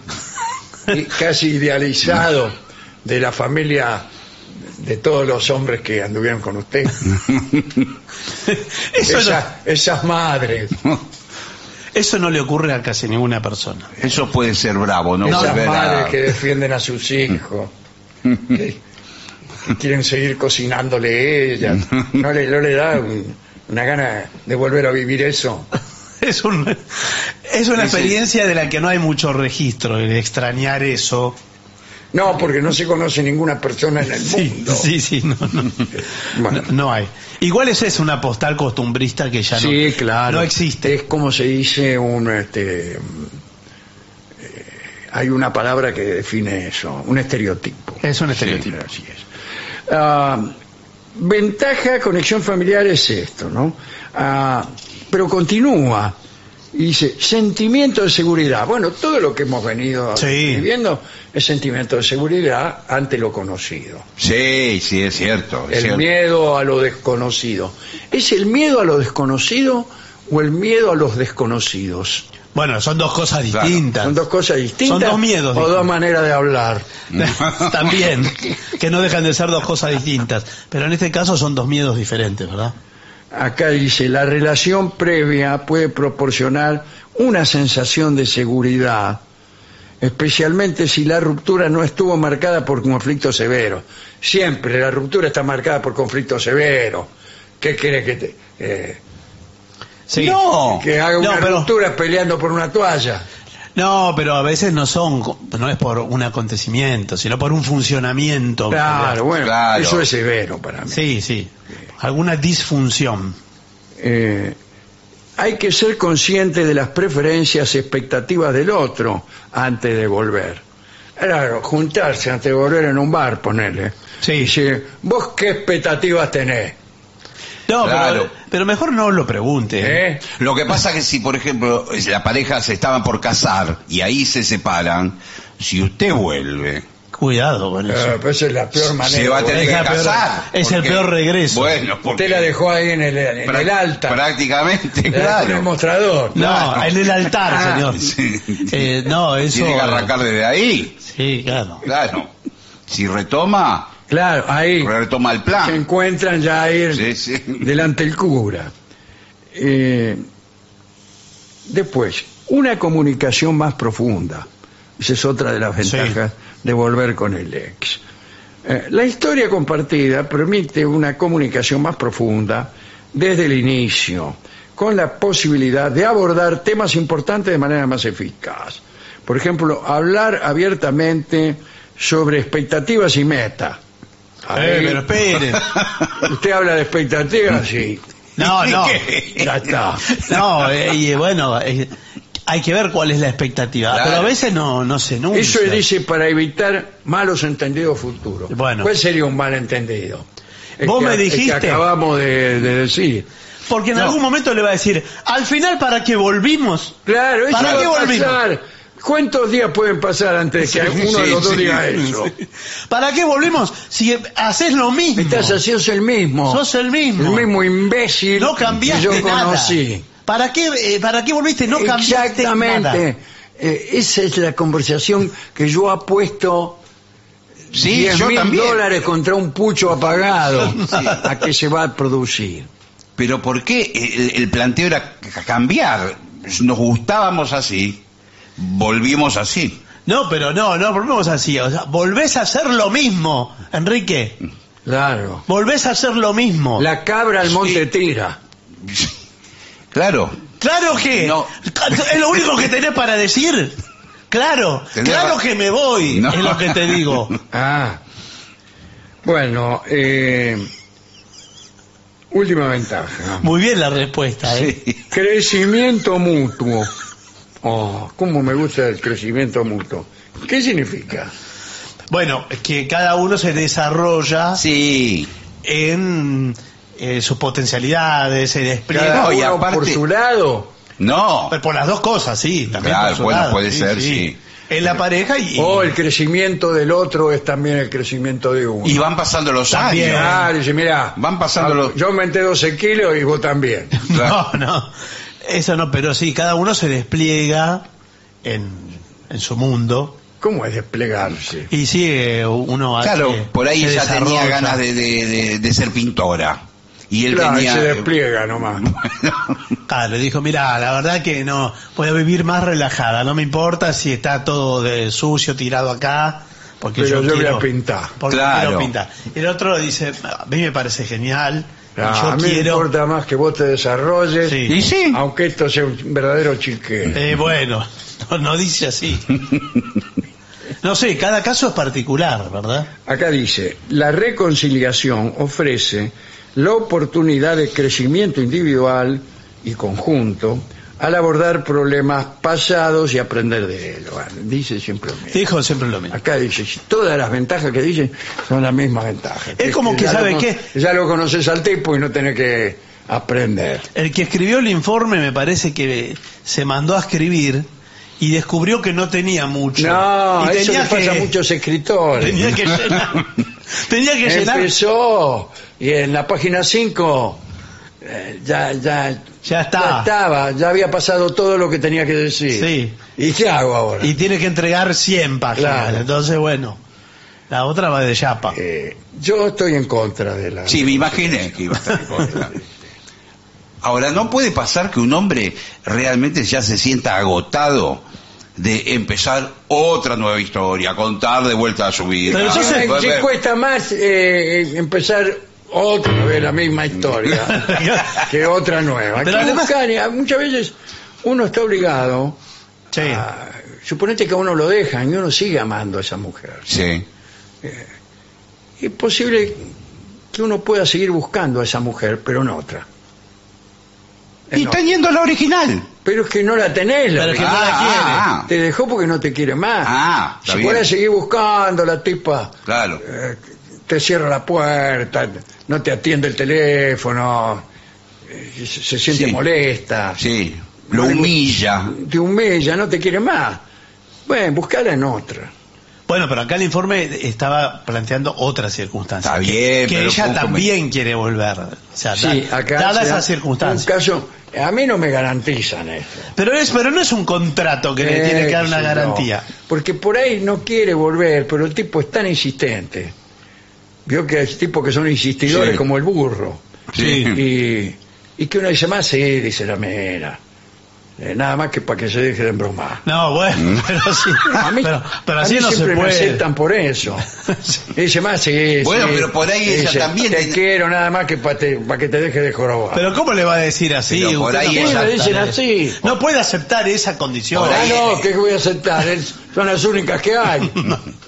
casi idealizado, de la familia de todos los hombres que anduvieron con usted? eso, Esa- esas madres, eso no le ocurre a casi ninguna persona. Eso puede ser bravo, ¿no? esas Volver a- madres que defienden a sus hijos, que, que quieren seguir cocinándole ellas. ¿No le, no le da un- una gana de volver a vivir eso? Es, un, es una experiencia de la que no hay mucho registro, el extrañar eso. No, porque no se conoce ninguna persona en el Sí, mundo. sí, sí, no, no. Bueno. No, no hay. Igual esa es una postal costumbrista que ya no, Sí, claro. no existe. Es como se dice un este eh, hay una palabra que define eso, un estereotipo. Es un estereotipo. Sí, así es. Ah, ventaja conexión familiar es esto, ¿no? Ah, pero continúa. Y dice, sentimiento de seguridad. Bueno, todo lo que hemos venido Sí. viviendo es sentimiento de seguridad ante lo conocido. Sí, sí, es cierto. es El cierto. miedo a lo desconocido. ¿Es el miedo a lo desconocido o el miedo a los desconocidos? Bueno, son dos cosas Claro, distintas. ¿Son dos cosas distintas? Son dos miedos O dos maneras de hablar. También, que no dejan de ser dos cosas distintas. Pero en este caso son dos miedos diferentes, ¿verdad? Acá dice, la relación previa puede proporcionar una sensación de seguridad, especialmente si la ruptura no estuvo marcada por conflicto severo. Siempre la ruptura está marcada por conflicto severo. ¿Qué quiere que te... eh, Sí. No. que haga una No, pero- ruptura peleando por una toalla? No, pero a veces no son, no es por un acontecimiento, sino por un funcionamiento. Claro, bueno, Claro. eso es severo para mí. Sí, sí. Alguna disfunción. Eh, hay que ser consciente de las preferencias y expectativas del otro antes de volver. Claro, juntarse antes de volver en un bar, ponerle. Sí. Dice, ¿vos qué expectativas tenés? No, Claro. pero, pero mejor no lo pregunte. ¿Eh? Lo que pasa que si, por ejemplo, la pareja se estaban por casar y ahí se separan, si usted vuelve, Cuidado con eso. Eh, pues esa es la peor manera. se va a de tener que peor- casar. es el peor regreso. Bueno, porque Usted la dejó ahí en el, en prá- el alta. Prácticamente, La dejó en el claro. mostrador. no, claro. en el altar, Ah, señor. sí. Eh, no, eso. Tiene que arrancar desde ahí, Sí, claro. claro. Si retoma, Claro, ahí retoma el se plan. encuentran ya ahí Sí, sí. delante el cura. Eh, después, una comunicación más profunda. Esa es otra de las Sí. ventajas de volver con el ex. Eh, la historia compartida permite una comunicación más profunda desde el inicio, con la posibilidad de abordar temas importantes de manera más eficaz. Por ejemplo, hablar abiertamente sobre expectativas y metas. Eh, pero espere. Usted habla de expectativas, sí. No, no. Ya está. No, eh, y bueno, eh, hay que ver cuál es la expectativa. Claro. Pero a veces no, no se enuncia. Eso dice para evitar malos entendidos futuros. Bueno. ¿Cuál sería un malentendido? El Vos que- me el que dijiste- acabamos de, de decir. Porque en No. algún momento le va a decir, al final, ¿para qué volvimos? Claro, eso ¿Para qué volvimos? pasar. ¿Cuántos días pueden pasar antes de que Sí, uno de los dos sí. diga eso? ¿Para qué volvimos? Si haces lo mismo. Estás sos el mismo. Sos el mismo. El mismo imbécil No cambiaste que yo nada. ¿Para qué, eh, ¿Para qué volviste? No cambiaste Exactamente. nada. Eh, esa es la conversación que yo apuesto Sí, 10 yo mil también. dólares contra un pucho apagado a que se va a producir. Pero ¿por qué el, el planteo era ca- cambiar? Nos gustábamos así, volvimos así. No, pero no, no, volvemos así. O sea, volvés a hacer lo mismo, Enrique. Claro. Volvés a hacer lo mismo. La cabra al monte tira. Claro. Claro que. No. Es lo único que tenés para decir. Claro, claro ra- que me voy, No. es lo que te digo. Ah. Bueno, eh, última ventaja. Muy bien la respuesta, ¿eh? Sí. Crecimiento mutuo. Oh, cómo me gusta el crecimiento mutuo. ¿Qué significa? Bueno, es que cada uno se desarrolla Sí. en eh, sus potencialidades, se despliega. Cada No, y uno aparte- por su lado. No. Pero Por las dos cosas, sí. También Claro, por su bueno, lado, puede ser, sí. En la pareja y... O el crecimiento del otro es también el crecimiento de uno. Y van pasando los También. años. Ah, dice, mira, Van pasando los- yo aumenté 12 kilos y vos también. No, no. Eso no, pero sí, cada uno se despliega en, en su mundo. ¿Cómo es desplegarse? Y sí, eh, uno hace- Claro, por ahí ella tenía ganas de, de- de- de ser pintora. Y él Claro, venía... se despliega nomás. Claro, le dijo, mira, la verdad que no, puedo vivir más relajada, no me importa si está todo de sucio tirado acá, porque Pero yo, yo voy quiero a pintar. Porque Claro. quiero pintar. El otro dice, a mí me parece genial, Ah, yo a mí me quiero... importa más que vos te desarrolles, Sí. Y sí. aunque esto sea un verdadero chique. Eh, bueno, no, no dice así. No sé, cada caso es particular, ¿verdad? Acá dice, la reconciliación ofrece la oportunidad de crecimiento individual y conjunto al abordar problemas pasados y aprender de ellos. Dice siempre lo mismo. Dijo siempre lo mismo. Acá dice, todas las ventajas que dicen son las mismas ventajas. Es como que, ¿sabe lo qué? Ya lo conoces al tipo y no tenés que aprender. El que escribió el informe me parece que se mandó a escribir y descubrió que no tenía mucho. No, y eso le pasa a que, muchos escritores. tenía que llenar. Tenía que llenar. Empezó y en la página 5 ya, ya, Ya está. ya estaba, ya había pasado todo lo que tenía que decir. Sí. ¿Y qué hago ahora? Y tiene que entregar 100 páginas. Claro. Entonces, bueno, la otra va de chapa. Eh, yo estoy en contra de la... Sí, me imaginé que iba a estar en contra. Ahora, ¿no puede pasar que un hombre realmente ya se sienta agotado de empezar otra nueva historia, contar de vuelta a su vida? Pero yo sé- Si cuesta más eh, empezar otra vez la misma historia que otra nueva. Hay Pero que además- buscar, y muchas veces uno está obligado Sí. a... Suponete que a uno lo dejan y uno sigue amando a esa mujer. Sí. Es posible que uno pueda seguir buscando a esa mujer, pero no otra. Y No. está yendo a la original. Pero es que no la tenés, la Pero es que no la quiere. ah, Te dejó porque no te quiere más. Ah, está si bien. puedes seguir buscando, la tipa Claro. eh, te cierra la puerta, no te atiende el teléfono, eh, se, se siente Sí. molesta, Sí. Lo humilla. te humilla, no te quiere más. Bueno, buscala en otra. Bueno, pero acá el informe estaba planteando otras circunstancias. Está Que- bien, Que, pero ella también quiere volver. O sea, Sí, da- acá dadas se da esas circunstancias. Un caso, a mí no me garantizan esto. Pero, es, pero no es un contrato que le Eh, tiene que dar una yo. garantía. Porque por ahí no quiere volver, pero el tipo es tan insistente. Vio que hay tipos que son insistidores Sí. como el burro. Sí. Y, y que uno dice más, sí, dice la mera. Eh, nada más que para que se deje de embromar. No, bueno, pero sí. A mí, pero, pero a así mí no se siempre me puede. aceptan por eso. Dice más, sí, Bueno, sí. pero por ahí ella Dice, también Te tiene- quiero nada más que para que te deje de jorobar. Pero ¿cómo le va a decir así? Pero por ahí no ella- me aceptar dicen eso. así. No puede aceptar esa condición. Por Ah, ahí- no, ¿qué voy a aceptar? Es- son las únicas que hay.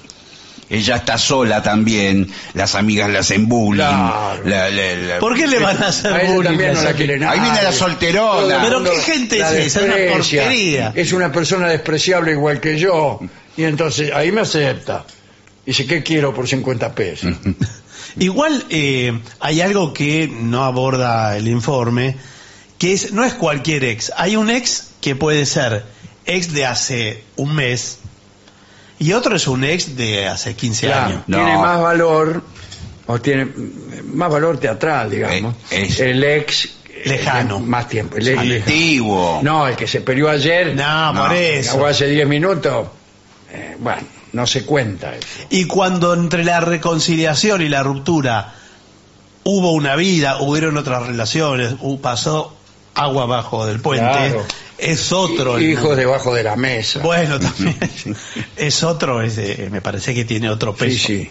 Ella está sola también. Las amigas le hacen bullying. Claro. La- la- la- ¿Por qué le van a hacer A bullying? también no la esa- quiere nadie. Ahí viene la solterona. Pero qué gente la es esa, es una porquería. Es una persona despreciable igual que yo. Y entonces ahí me acepta. Dice, ¿qué quiero por 50 pesos? Igual eh, hay algo que no aborda el informe, que es, no es cualquier ex. Hay un ex que puede ser ex de hace un mes y otro es un ex de hace 15 Claro, años. No. Tiene más valor, o tiene más valor teatral, digamos. Eh, es- el ex. eh, Lejano. Más tiempo. el ex lejano. Antiguo. No, el que se peleó ayer. No, No, por eso. o hace 10 minutos. eh, bueno, no se cuenta eso. Y cuando entre la reconciliación y la ruptura hubo una vida, hubieron otras relaciones, pasó agua abajo del puente, Claro. Es otro. el- Hijos debajo de la mesa. Bueno, también. es otro, es, me parece que tiene otro sí, peso. sí.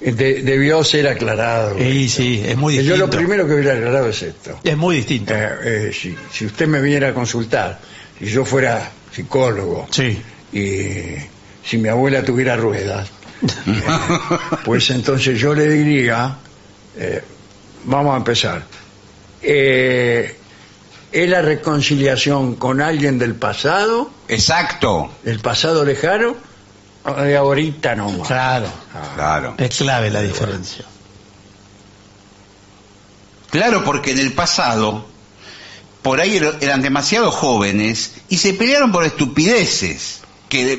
De- debió ser aclarado. Sí, sí, es muy Yo distinto. lo primero que hubiera aclarado es esto. Es muy distinto. Eh, eh, si, si usted me viniera a consultar, si yo fuera psicólogo Sí. y si mi abuela tuviera ruedas, eh, pues entonces yo le diría, eh, vamos a empezar, eh, ¿es la reconciliación con alguien del pasado, Exacto. del pasado lejano, o de ahorita nomás? Claro. Claro. Es clave la diferencia. Claro, porque en el pasado, por ahí er- eran demasiado jóvenes y se pelearon por estupideces. Que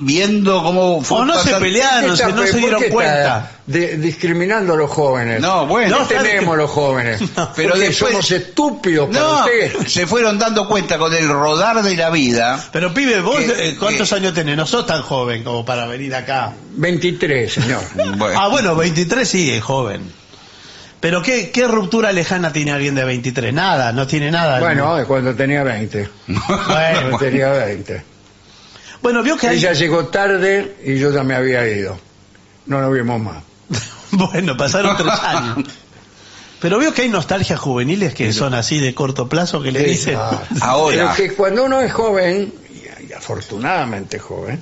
viendo cómo fue O no se pelearon, ¿Qué si está- no se dieron cuenta. de- discriminando a los jóvenes. No, bueno. ¿Qué No, tenemos bien. los jóvenes? No, pero Porque después- somos estúpidos para No, usted. se fueron dando cuenta con el rodar de la vida. Pero pibe, vos ¿Qué- eh, ¿cuántos qué? años tenés? No sos tan joven como para venir acá. 23, señor. Bueno, Ah, bueno, 23 sí, es joven. Pero ¿qué, qué ruptura lejana tiene alguien de 23? Nada, no tiene nada. Bueno, cuando tenía 20. Bueno, Cuando tenía 20. Bueno, vio que hay... Ella llegó tarde y yo ya me había ido. No nos vimos más. Bueno, pasaron tres años. Pero veo que hay nostalgias juveniles que son así de corto plazo que le Sí, dicen. ah. Ahora. Pero que cuando uno es joven, y- afortunadamente joven,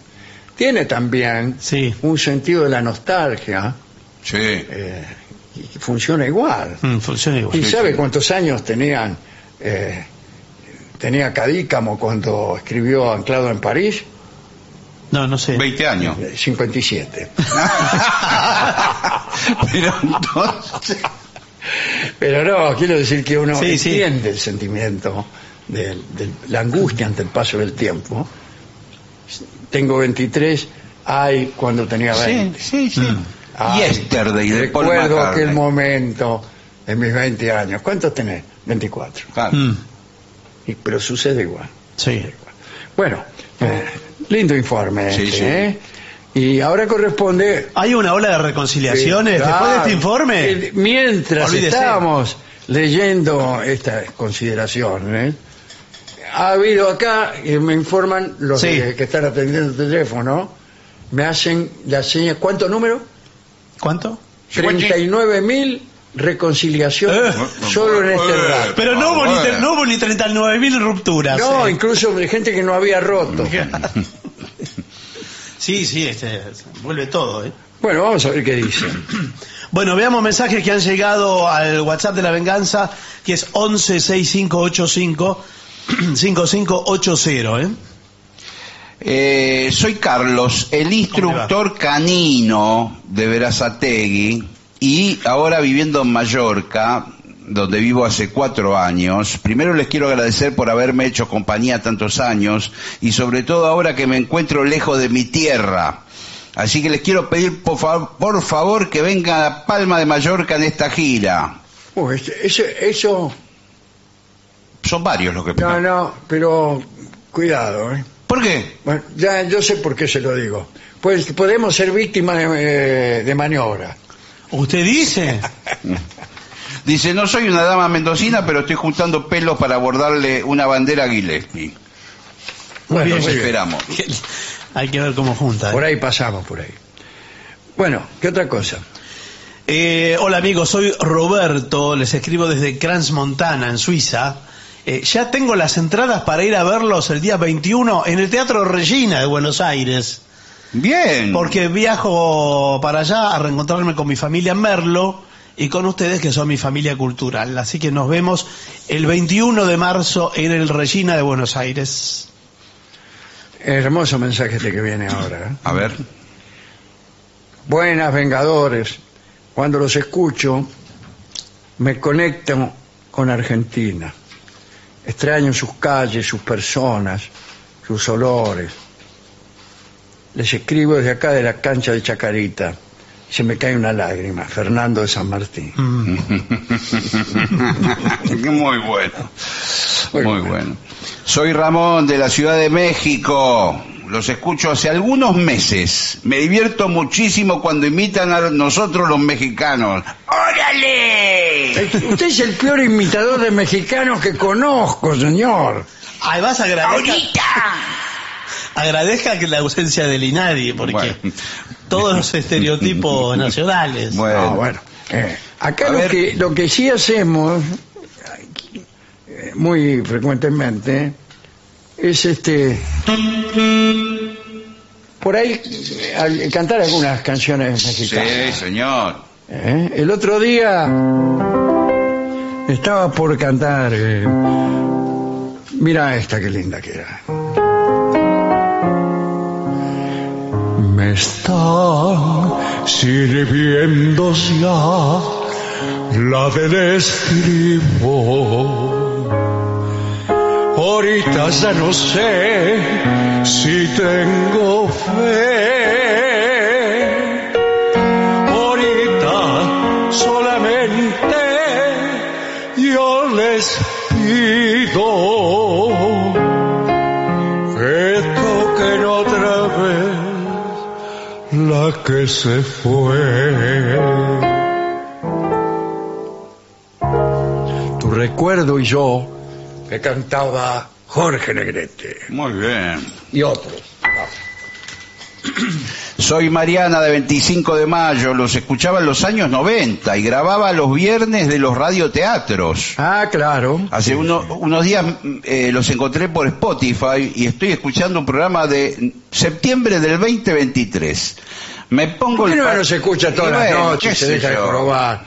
tiene también Sí. un sentido de la nostalgia sí. eh, y que funciona igual. Mm, funciona igual. ¿Y sabe cuántos años tenían eh, tenía Cadícamo cuando escribió Anclado en París? No, no sé. 20 años. Eh, 57. Pero entonces. Pero no, quiero decir que uno Sí, sí. entiende el sentimiento de, de la angustia ante el paso del tiempo. Tengo 23, ay, cuando tenía Sí, 20. sí, sí. Ay, Yesterday de Paul Recuerdo McCartney. aquel momento de mis 20 años. ¿Cuántos tenés? 24. Claro. Mm, Y- pero sucede igual. sí. Bueno, eh, lindo informe. Sí, este, sí. ¿eh? Y ahora corresponde... ¿Hay una ola de reconciliaciones después de este informe? Eh, Mientras Olvídese. estábamos leyendo estas consideraciones, ha habido acá, y me informan los Sí. que, que están atendiendo el teléfono, me hacen la seña, ¿cuánto número? ¿Cuánto? 39.000 reconciliaciones Eh. solo en este Eh. rato. Pero no hubo, ni, no hubo ni 39.000 rupturas. No, eh. incluso de gente que no había roto. Sí, sí, este, vuelve todo. ¿eh? Bueno, vamos a ver qué dicen. Bueno, veamos mensajes que han llegado al WhatsApp de la venganza, que es 116585 5580, ¿eh? Eh, soy Carlos, el instructor canino de Verazategui y ahora viviendo en Mallorca, donde vivo hace cuatro años. Primero les quiero agradecer por haberme hecho compañía tantos años y sobre todo ahora que me encuentro lejos de mi tierra. Así que les quiero pedir por, fa- por favor que venga a Palma de Mallorca en esta gira. Eso, Son varios los que... no, no, pero cuidado, ¿eh? ¿Por qué? Bueno, ya yo sé por qué se lo digo. Pues podemos ser víctimas de, eh, de maniobra. ¿Usted dice? Dice, no soy una dama mendocina, pero estoy juntando pelos para bordarle una bandera a Gillespie. Bueno, bien. Nos muy bien. esperamos. Hay que ver cómo junta. ¿eh? Por ahí pasamos, por ahí. Bueno, ¿qué otra cosa? Eh, hola amigos, soy Roberto, les escribo desde Crans Montana, en Suiza. Eh, ya tengo las entradas para ir a verlos el día 21 en el Teatro Regina de Buenos Aires, Bien. porque viajo para allá a reencontrarme con mi familia en Merlo y con ustedes que son mi familia cultural. Así que nos vemos el 21 de marzo en el Regina de Buenos Aires. Hermoso mensaje este que viene ahora. ¿eh? A ver. Buenas, Vengadores. Cuando los escucho, me conecto con Argentina. extraño sus calles, sus personas, sus olores. Les escribo desde acá de la cancha de Chacarita. Se me cae una lágrima, Fernando de San Martín. Muy bueno. Muy Muy bueno. bueno. Soy Ramón de la Ciudad de México. Los escucho hace algunos meses. Me divierto muchísimo cuando imitan a nosotros los mexicanos. ¡Órale! Usted es el peor imitador de mexicanos que conozco, señor. Además agradezca, ¡Ahorita! Agradezca que la ausencia del INADI, porque Bueno. todos los estereotipos nacionales. Bueno, bueno. Eh, acá lo ver. que, lo que sí hacemos eh, muy frecuentemente es este por ahí al- cantar algunas canciones sí, mexicanas. señor. ¿eh? El otro día estaba por cantar. eh, mira esta qué linda que era. Me están sirviendo ya la del estribo. Ahorita ya no sé si tengo fe. Ahorita solamente yo les pido la que se fue. Tu recuerdo y yo que cantaba Jorge Negrete Muy bien. y otros. Soy Mariana de 25 de mayo. Los escuchaba en los años 90 y grababa los viernes de los radioteatros. Ah, claro. Hace uno- unos días eh, los encontré por Spotify y estoy escuchando un programa de septiembre del 2023. Me pongo ¿Por qué el no nos escucha todas las bueno, noches se deja de yo. probar?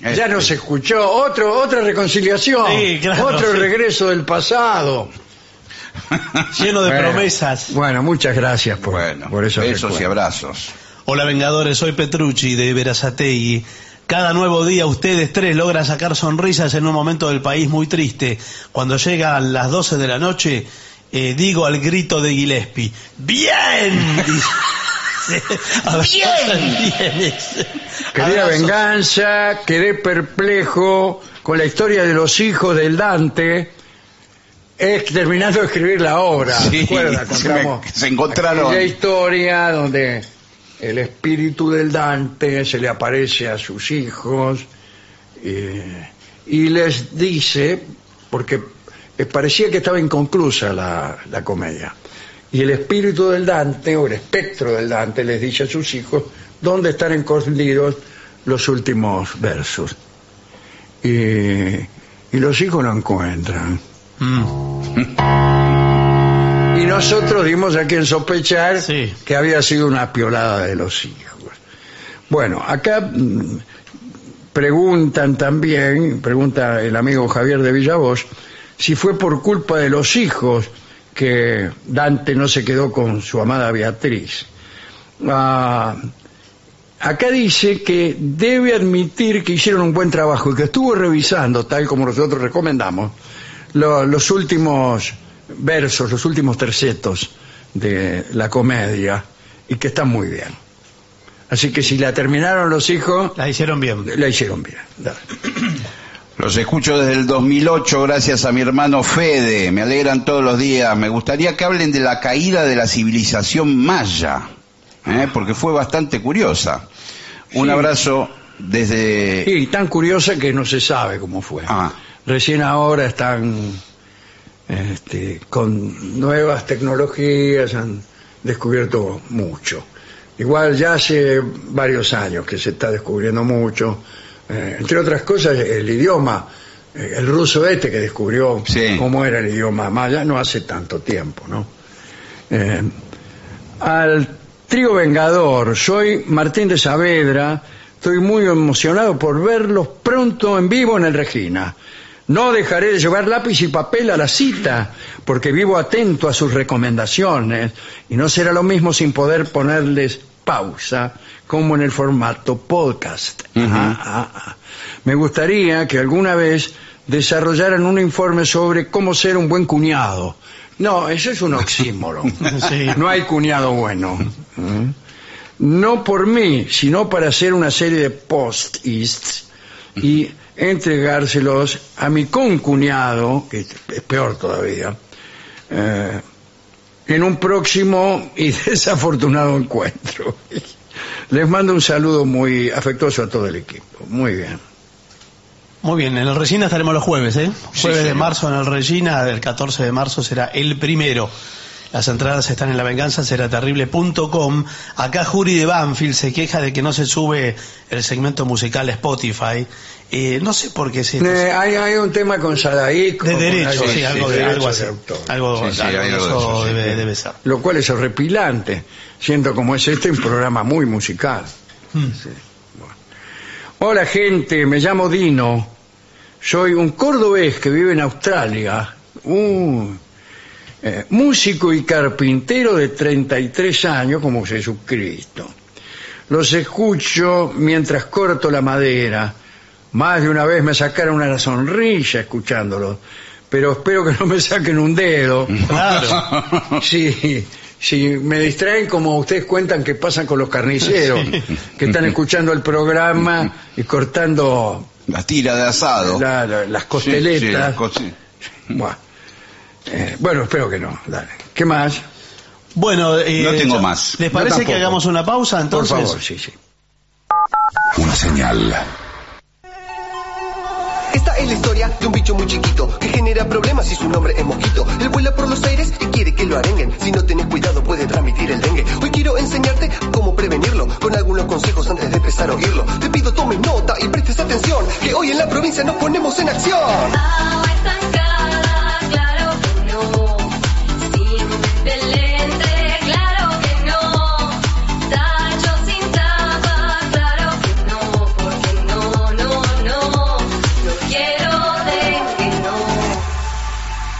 Ya Este, nos escuchó. Otro, otra reconciliación. Sí, claro, otro sí. regreso del pasado. Lleno de Bueno, promesas. Bueno, muchas gracias por, Bueno, por esos besos y abrazos. Hola Vengadores, soy Petrucci de Verazategui. Cada nuevo día ustedes tres logran sacar sonrisas en un momento del país muy triste. Cuando llegan las 12 de la noche, eh, digo al grito de Gillespie, ¡Bien! ¡Bien! Quería venganza, quedé perplejo con la historia de los hijos del Dante. Es terminando de escribir la obra. Sí, ¿Recuerda? se me- se encontraron. aquella historia donde el espíritu del Dante se le aparece a sus hijos eh, y les dice, porque eh, parecía que estaba inconclusa la, la comedia, y el espíritu del Dante, o el espectro del Dante, les dice a sus hijos dónde están escondidos los últimos versos. Y, y los hijos no encuentran. Y nosotros dimos a quien sospechar Sí. que había sido una piolada de los hijos. Bueno, acá mm, preguntan también, pregunta el amigo Javier de Villavoz, si fue por culpa de los hijos que Dante no se quedó con su amada Beatriz. Ah, acá dice que debe admitir que hicieron un buen trabajo y que estuvo revisando, tal como nosotros recomendamos, lo- los últimos versos, los últimos tercetos de la comedia y que están muy bien. Así que si la terminaron los hijos, La hicieron bien. la hicieron bien. Los escucho desde el 2008 gracias a mi hermano Fede. Me alegran todos los días. Me gustaría que hablen de la caída de la civilización maya, ¿eh? porque fue bastante curiosa. Un Sí. abrazo desde... Y tan curiosa que no se sabe cómo fue. Ah. Recién ahora están este, con nuevas tecnologías, han descubierto mucho. Igual ya hace varios años que se está descubriendo mucho. Eh, entre otras cosas, el idioma, eh, el ruso este que descubrió Sí. cómo era el idioma maya, no hace tanto tiempo, ¿no? Eh, al trío Vengador, soy Martín de Saavedra, estoy muy emocionado por verlos pronto en vivo en el Regina. No dejaré de llevar lápiz y papel a la cita, porque vivo atento a sus recomendaciones y no será lo mismo sin poder ponerles pausa como en el formato podcast. Ah, ah, ah. Me gustaría que alguna vez desarrollaran un informe sobre cómo ser un buen cuñado. No, eso es un oxímoron. Sí. No hay cuñado bueno. ¿Mm? No por mí, sino para hacer una serie de post-ists y entregárselos a mi concuñado, que es peor todavía, eh, en un próximo y desafortunado encuentro. Les mando un saludo muy afectuoso a todo el equipo. Muy bien. Muy bien, en el Regina estaremos los jueves, ¿eh? Sí, Jueves de marzo en el Regina, el 14 de marzo será el primero. Las entradas están en la venganza será terrible.com. Acá Juri de Banfield se queja de que no se sube el segmento musical Spotify. Eh, no sé por qué se... Eh, hay, hay un tema con Sadaico. de con derecho, algo- sí, algo, de algo así. Algo, eso debe, debe ser. Lo cual es horripilante, siendo como es este un programa muy musical. Hmm. Sí, bueno. Hola gente, me llamo Dino. Soy un cordobés que vive en Australia. Uh, eh, músico y carpintero de 33 años como Jesucristo. Los escucho mientras corto la madera. Más de una vez me sacaron una sonrisa escuchándolos. Pero espero que no me saquen un dedo. Claro. Sí, sí, me distraen como ustedes cuentan que pasan con los carniceros, que están escuchando el programa y cortando La tira de asado. la- la- las Sí, costeletas. sí, las cos- sí. Bueno, Eh, bueno, espero que no. Dale. ¿Qué más? Bueno, eh, No tengo más. ¿Les parece que hagamos una pausa Por entonces? favor, sí, sí. Una señal. La historia de un bicho muy chiquito que genera problemas y su nombre es Mosquito. Él vuela por los aires y quiere que lo arenguen. Si no tenés cuidado puede transmitir el dengue. Hoy quiero enseñarte cómo prevenirlo con algunos consejos antes de empezar a oírlo. Te pido tomes nota y prestes atención que hoy en la provincia nos ponemos en acción.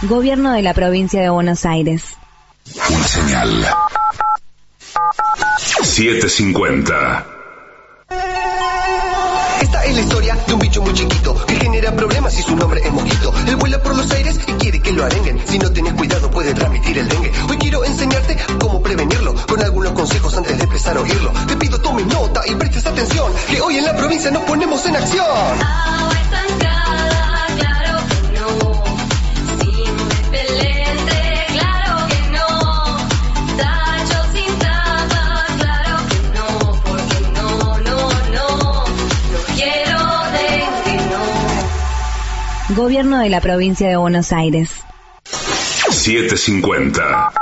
Gobierno de la provincia de Buenos Aires. Una señal. 750. Esta es la historia de un bicho muy chiquito que genera problemas y su nombre es Mosquito. Él vuela por los aires y quiere que lo arenguen. Si no tenés cuidado puede transmitir el dengue. Hoy quiero enseñarte cómo prevenirlo con algunos consejos antes de empezar a oírlo. Te pido tomes nota y prestes atención que hoy en la provincia nos ponemos en acción. Gobierno de la provincia de Buenos Aires. 750.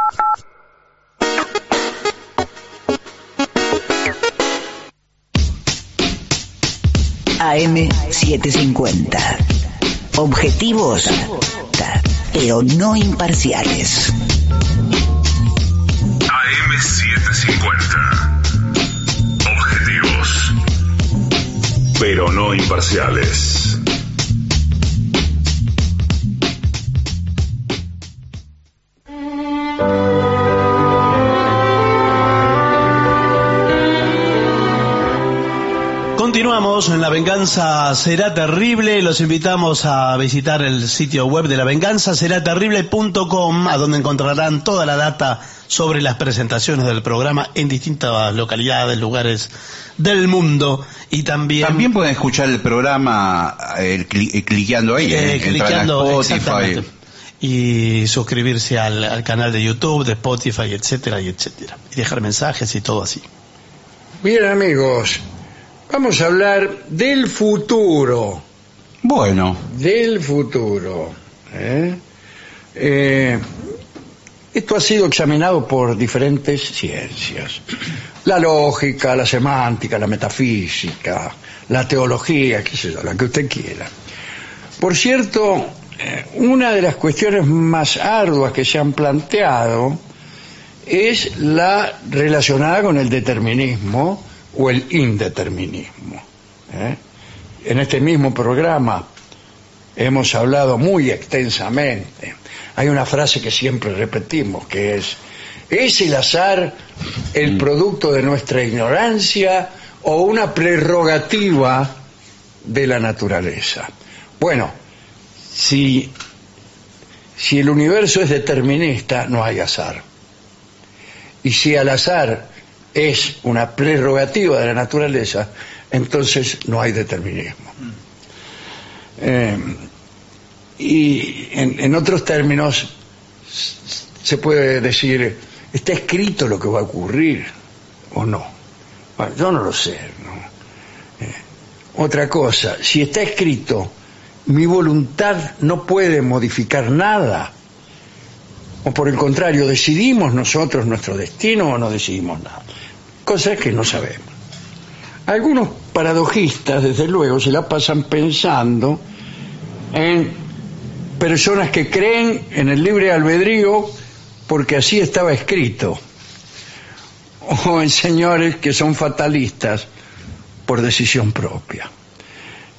AM750. Objetivos, pero no imparciales. AM750. Objetivos. Pero no imparciales. Continuamos en La Venganza Será Terrible. Los invitamos a visitar el sitio web de La Venganza Será Terrible.com, a donde encontrarán toda la data sobre las presentaciones del programa en distintas localidades, lugares del mundo. Y también. También pueden escuchar el programa eh, cli- eh, cliqueando ahí. eh, eh, clicando Spotify. exactamente. y suscribirse al, al canal de YouTube, de Spotify, etcétera, y etcétera. Y dejar mensajes y todo así. Bien, amigos, vamos a hablar del futuro. Bueno, del futuro. ¿eh? Eh, esto ha sido examinado por diferentes ciencias. La lógica, la semántica, la metafísica, la teología, qué sé yo, la que usted quiera. Por cierto, eh, una de las cuestiones más arduas que se han planteado es la relacionada con el determinismo o el indeterminismo. ¿eh? En este mismo programa hemos hablado muy extensamente. Hay una frase que siempre repetimos, que es, ¿es el azar el producto de nuestra ignorancia o una prerrogativa de la naturaleza? Bueno, si, si el universo es determinista, no hay azar. Y si al azar es una prerrogativa de la naturaleza, entonces no hay determinismo. Eh, y en, otros términos se puede decir, está escrito lo que va a ocurrir o no. Bueno, yo no lo sé. Eh, otra cosa, si está escrito, mi voluntad no puede modificar nada. O por el contrario, decidimos nosotros nuestro destino o no decidimos nada. Cosas que no sabemos. Algunos paradojistas, desde luego, se la pasan pensando en personas que creen en el libre albedrío porque así estaba escrito, o en señores que son fatalistas por decisión propia.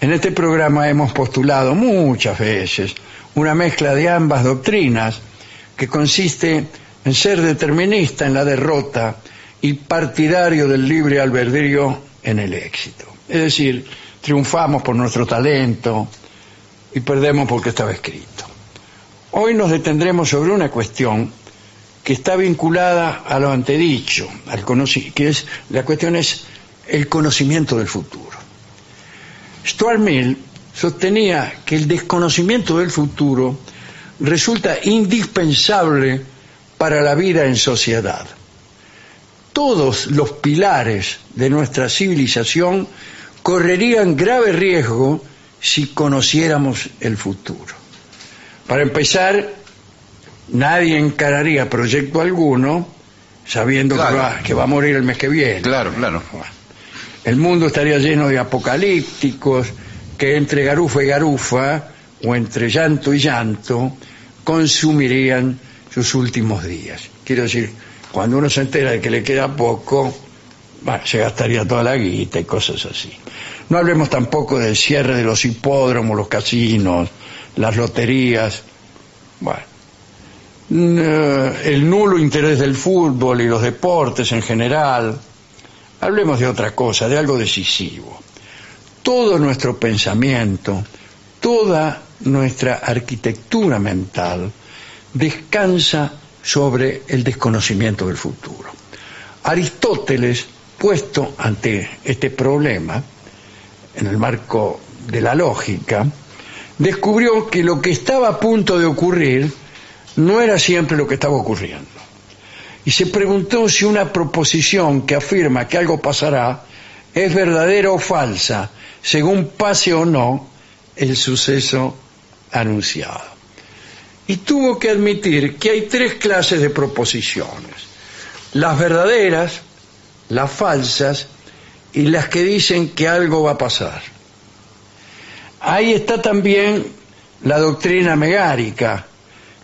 En este programa hemos postulado muchas veces una mezcla de ambas doctrinas que consiste en ser determinista en la derrota y partidario del libre albedrío en el éxito. Es decir, triunfamos por nuestro talento y perdemos porque estaba escrito. Hoy nos detendremos sobre una cuestión que está vinculada a lo antedicho, al que es la cuestión es el conocimiento del futuro. Stuart Mill sostenía que el desconocimiento del futuro resulta indispensable para la vida en sociedad. Todos los pilares de nuestra civilización correrían grave riesgo si conociéramos el futuro. Para empezar, nadie encararía proyecto alguno sabiendo que, va, que va a morir el mes que viene. Claro, claro. El mundo estaría lleno de apocalípticos que entre garufa y garufa, o entre llanto y llanto, consumirían sus últimos días. Quiero decir, cuando uno se entera de que le queda poco, se gastaría toda la guita y cosas así. No hablemos tampoco del cierre de los hipódromos, los casinos, las loterías. Bueno, Mm, eh, el nulo interés del fútbol y los deportes en general. Hablemos de otra cosa, de algo decisivo. Todo nuestro pensamiento, toda nuestra arquitectura mental descansa sobre el desconocimiento del futuro. Aristóteles, puesto ante este problema, en el marco de la lógica, descubrió que lo que estaba a punto de ocurrir no era siempre lo que estaba ocurriendo. Y se preguntó si una proposición que afirma que algo pasará es verdadera o falsa, según pase o no el suceso anunciado. Y tuvo que admitir que hay tres clases de proposiciones. Las verdaderas, las falsas y las que dicen que algo va a pasar. Ahí está también la doctrina megárica,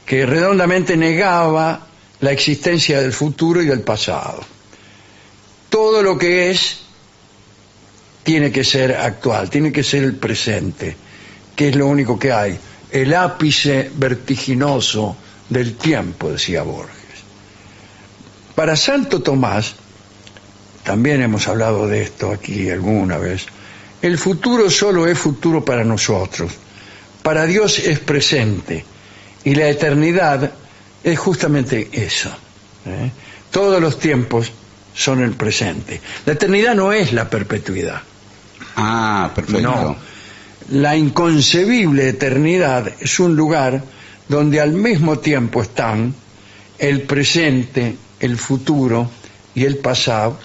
que redondamente negaba la existencia del futuro y del pasado. Todo lo que es tiene que ser actual, tiene que ser el presente, que es lo único que hay. El ápice vertiginoso del tiempo, decía Borges. Para Santo Tomás, también hemos hablado de esto aquí alguna vez, el futuro solo es futuro para nosotros. Para Dios es presente y la eternidad es justamente eso. ¿eh? Todos los tiempos son el presente. La eternidad no es la perpetuidad. Ah, perfecto. No. La inconcebible eternidad es un lugar donde al mismo tiempo están el presente, el futuro y el pasado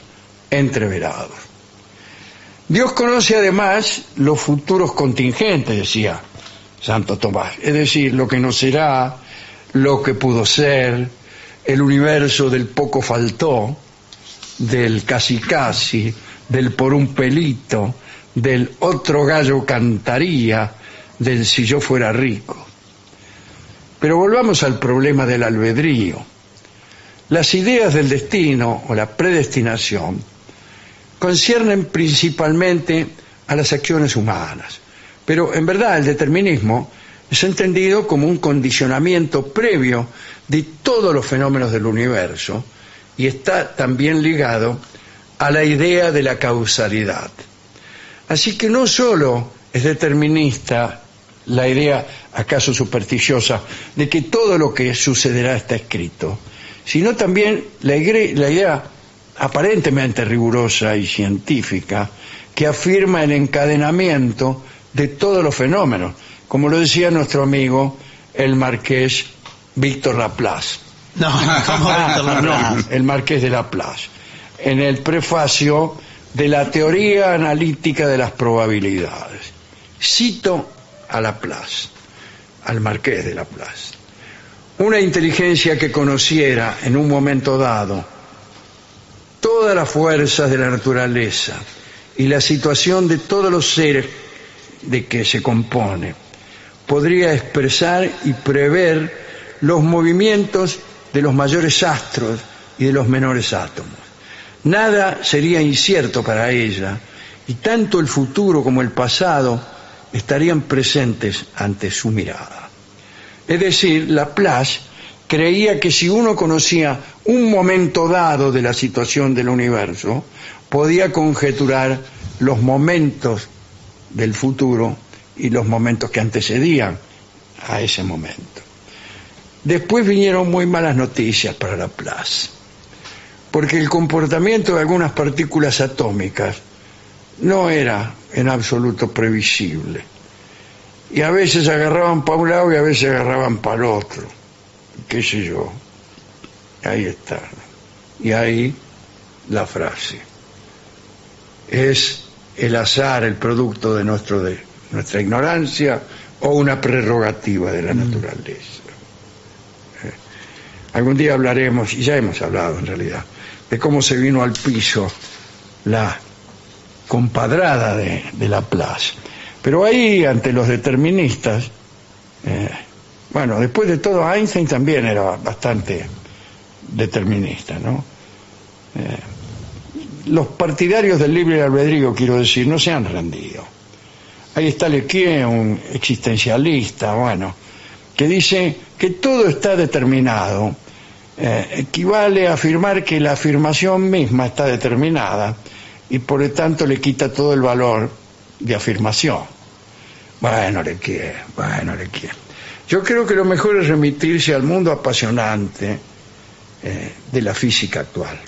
entreverados. Dios conoce además los futuros contingentes, decía Santo Tomás, es decir, lo que no será, lo que pudo ser, el universo del poco faltó, del casi casi, del por un pelito, del otro gallo cantaría, del si yo fuera rico. Pero volvamos al problema del albedrío. Las ideas del destino o la predestinación conciernen principalmente a las acciones humanas, pero en verdad el determinismo es entendido como un condicionamiento previo de todos los fenómenos del universo y está también ligado a la idea de la causalidad. Así que no solo es determinista la idea, acaso supersticiosa, de que todo lo que sucederá está escrito, sino también la, idea aparentemente rigurosa y científica que afirma el encadenamiento de todos los fenómenos, como lo decía nuestro amigo el marqués Víctor Laplace. No, ¿cómo Víctor Ah, Laplace? no, el marqués de Laplace, en el prefacio de la teoría analítica de las probabilidades. Cito a Laplace, al marqués de Laplace. Una inteligencia que conociera en un momento dado todas las fuerzas de la naturaleza y la situación de todos los seres de que se compone, podría expresar y prever los movimientos de los mayores astros y de los menores átomos. Nada sería incierto para ella y tanto el futuro como el pasado estarían presentes ante su mirada. Es decir, Laplace creía que si uno conocía un momento dado de la situación del universo, podía conjeturar los momentos del futuro y los momentos que antecedían a ese momento. Después vinieron muy malas noticias para Laplace, porque el comportamiento de algunas partículas atómicas no era en absoluto previsible. Y a veces agarraban para un lado y a veces agarraban para el otro. ¿Qué sé yo? Ahí está. Y ahí la frase. ¿Es el azar el producto de nuestro de nuestra ignorancia o una prerrogativa de la naturaleza? Eh, Algún día hablaremos, y ya hemos hablado en realidad, de cómo se vino al piso la compadrada de, de Laplace. Pero ahí, ante los deterministas, eh, bueno, después de todo, Einstein también era bastante determinista, ¿no? Eh, los partidarios del libre albedrío, quiero decir, no se han rendido. Ahí está Lequier, un existencialista, bueno, que dice que todo está determinado. Eh, equivale a afirmar que la afirmación misma está determinada y por lo tanto le quita todo el valor de afirmación. Bueno, Lequier, bueno, Lequier. Yo creo que lo mejor es remitirse al mundo apasionante eh, de la física actual.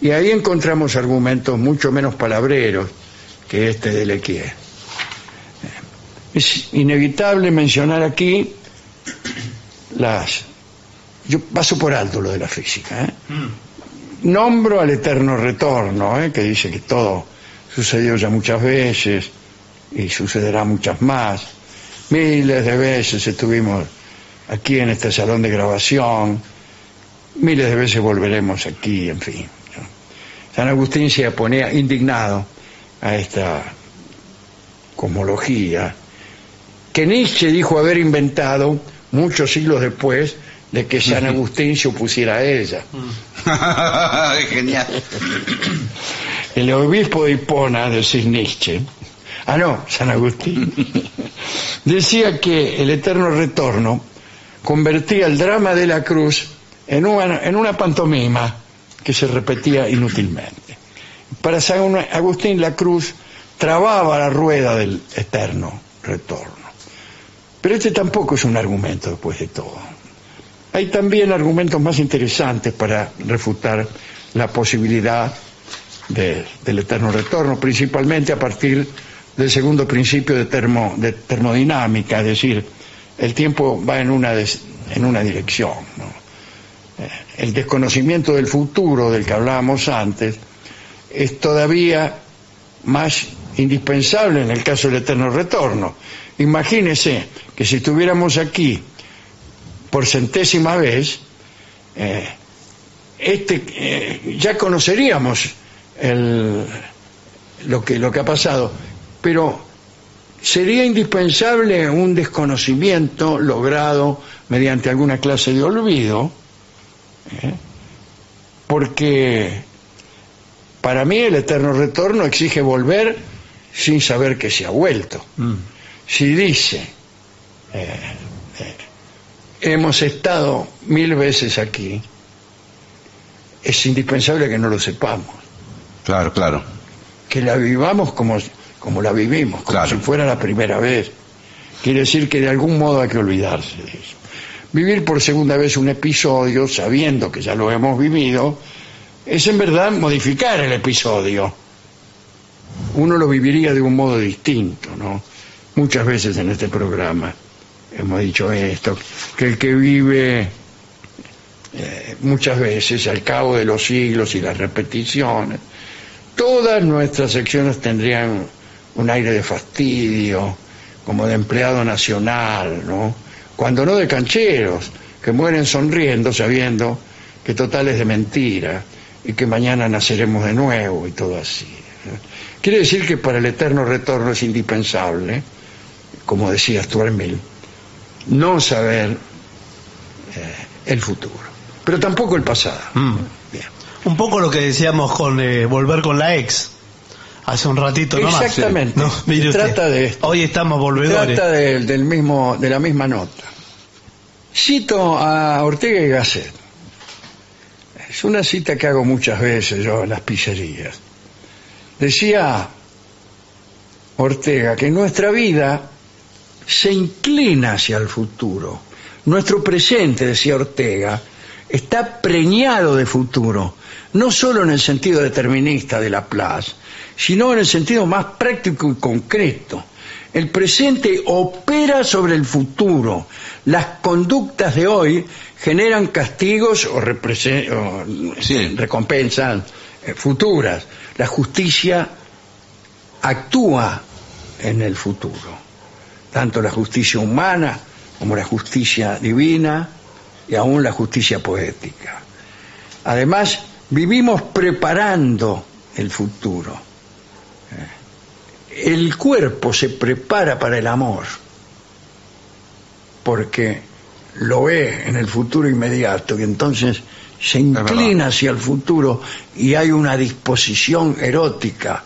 Y ahí encontramos argumentos mucho menos palabreros que este de Lequier. Eh, Es inevitable mencionar aquí las... Yo paso por alto lo de la física. ¿eh? Nombro al eterno retorno, ¿eh? que dice que todo sucedió ya muchas veces y sucederá muchas más. Miles de veces estuvimos aquí en este salón de grabación, miles de veces volveremos aquí, en fin. San Agustín se oponía indignado a esta cosmología que Nietzsche dijo haber inventado muchos siglos después de que San Agustín se opusiera a ella. Genial. El obispo de Hipona, decís Nietzsche, ah no, San Agustín, decía que el eterno retorno convertía el drama de la cruz en una, en una pantomima que se repetía inútilmente. Para San Agustín la cruz trababa la rueda del eterno retorno. Pero este tampoco es un argumento después de todo. Hay también argumentos más interesantes para refutar la posibilidad de- del eterno retorno, principalmente a partir del segundo principio de, termo- de termodinámica, es decir, el tiempo va en una, dirección. Eh, El desconocimiento del futuro del que hablábamos antes es todavía más indispensable en el caso del eterno retorno. Imagínese que si estuviéramos aquí por centésima vez, eh, este, eh, ya conoceríamos el- lo, que, lo que ha pasado, pero sería indispensable un desconocimiento logrado mediante alguna clase de olvido, ¿eh? porque para mí el eterno retorno exige volver sin saber que se ha vuelto. Si dice, eh, hemos estado mil veces aquí, es indispensable que no lo sepamos, Claro, claro. que la vivamos como como la vivimos, como Claro. si fuera la primera vez. Quiere decir que de algún modo hay que olvidarse de eso. Vivir por segunda vez un episodio, sabiendo que ya lo hemos vivido, es en verdad modificar el episodio. Uno lo viviría de un modo distinto, ¿no? Muchas veces en este programa hemos dicho esto, que el que vive eh, muchas veces al cabo de los siglos y las repeticiones, todas nuestras secciones tendrían un aire de fastidio, como de empleado nacional, ¿no? Cuando no de cancheros, que mueren sonriendo sabiendo que total es de mentira y que mañana naceremos de nuevo y todo así. Quiere decir que para el eterno retorno es indispensable, como decía Stuart Mill, no saber eh, el futuro, pero tampoco el pasado. Mm. Bien. Un poco lo que decíamos con eh, volver con la ex. Hace un ratito nomás. Exactamente. No, mire usted. trata de esto. Hoy estamos volvedores. Trata de, del mismo, de la misma nota. Cito a Ortega y Gasset. Es una cita que hago muchas veces yo en las pizzerías. Decía Ortega que nuestra vida se inclina hacia el futuro. Nuestro presente, decía Ortega, está preñado de futuro, no solo en el sentido determinista de Laplace, sino en el sentido más práctico y concreto. El presente opera sobre el futuro. Las conductas de hoy generan castigos o, o, Sí. recompensas eh, futuras. La justicia actúa en el futuro. Tanto la justicia humana como la justicia divina y aún la justicia poética. Además, vivimos preparando el futuro. Eh, El cuerpo se prepara para el amor porque lo ve en el futuro inmediato y entonces se inclina hacia el futuro y hay una disposición erótica.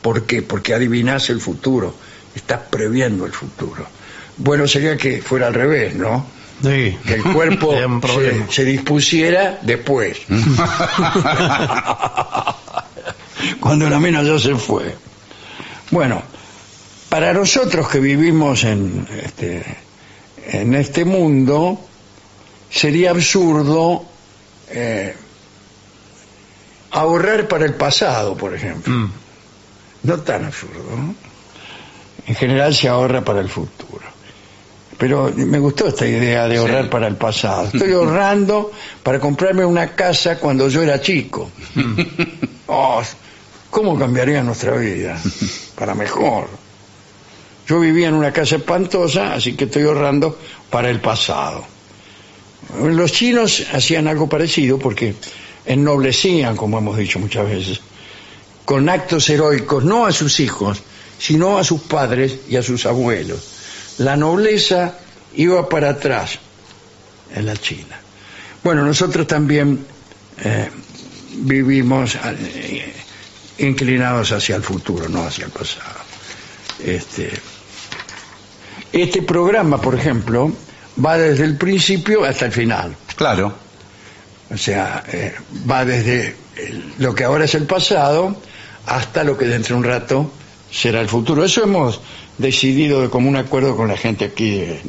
¿Por qué? Porque adivinas el futuro, estás previendo el futuro. Bueno, sería que fuera al revés, ¿no? Sí. Que el cuerpo se dispusiera después. Cuando la mina ya se fue. Bueno, para nosotros que vivimos en este, en este mundo, sería absurdo eh, ahorrar para el pasado, por ejemplo. Mm. No tan absurdo. ¿no? En general se ahorra para el futuro. Pero me gustó esta idea de ahorrar para el pasado. Estoy ahorrando para comprarme una casa cuando yo era chico. Oh, ¿Cómo cambiaría nuestra vida? Para mejor. Yo vivía en una casa espantosa, así que estoy ahorrando para el pasado. Los chinos hacían algo parecido porque ennoblecían, como hemos dicho muchas veces, con actos heroicos, no a sus hijos, sino a sus padres y a sus abuelos. La nobleza iba para atrás en la China. Bueno, nosotros también eh, vivimos eh, inclinados hacia el futuro, no hacia el pasado. Este, este programa, por ejemplo, va desde el principio hasta el final. Claro. O sea, eh, va desde el- lo que ahora es el pasado hasta lo que dentro de un rato será el futuro. Eso hemos decidido de común acuerdo con la gente aquí de,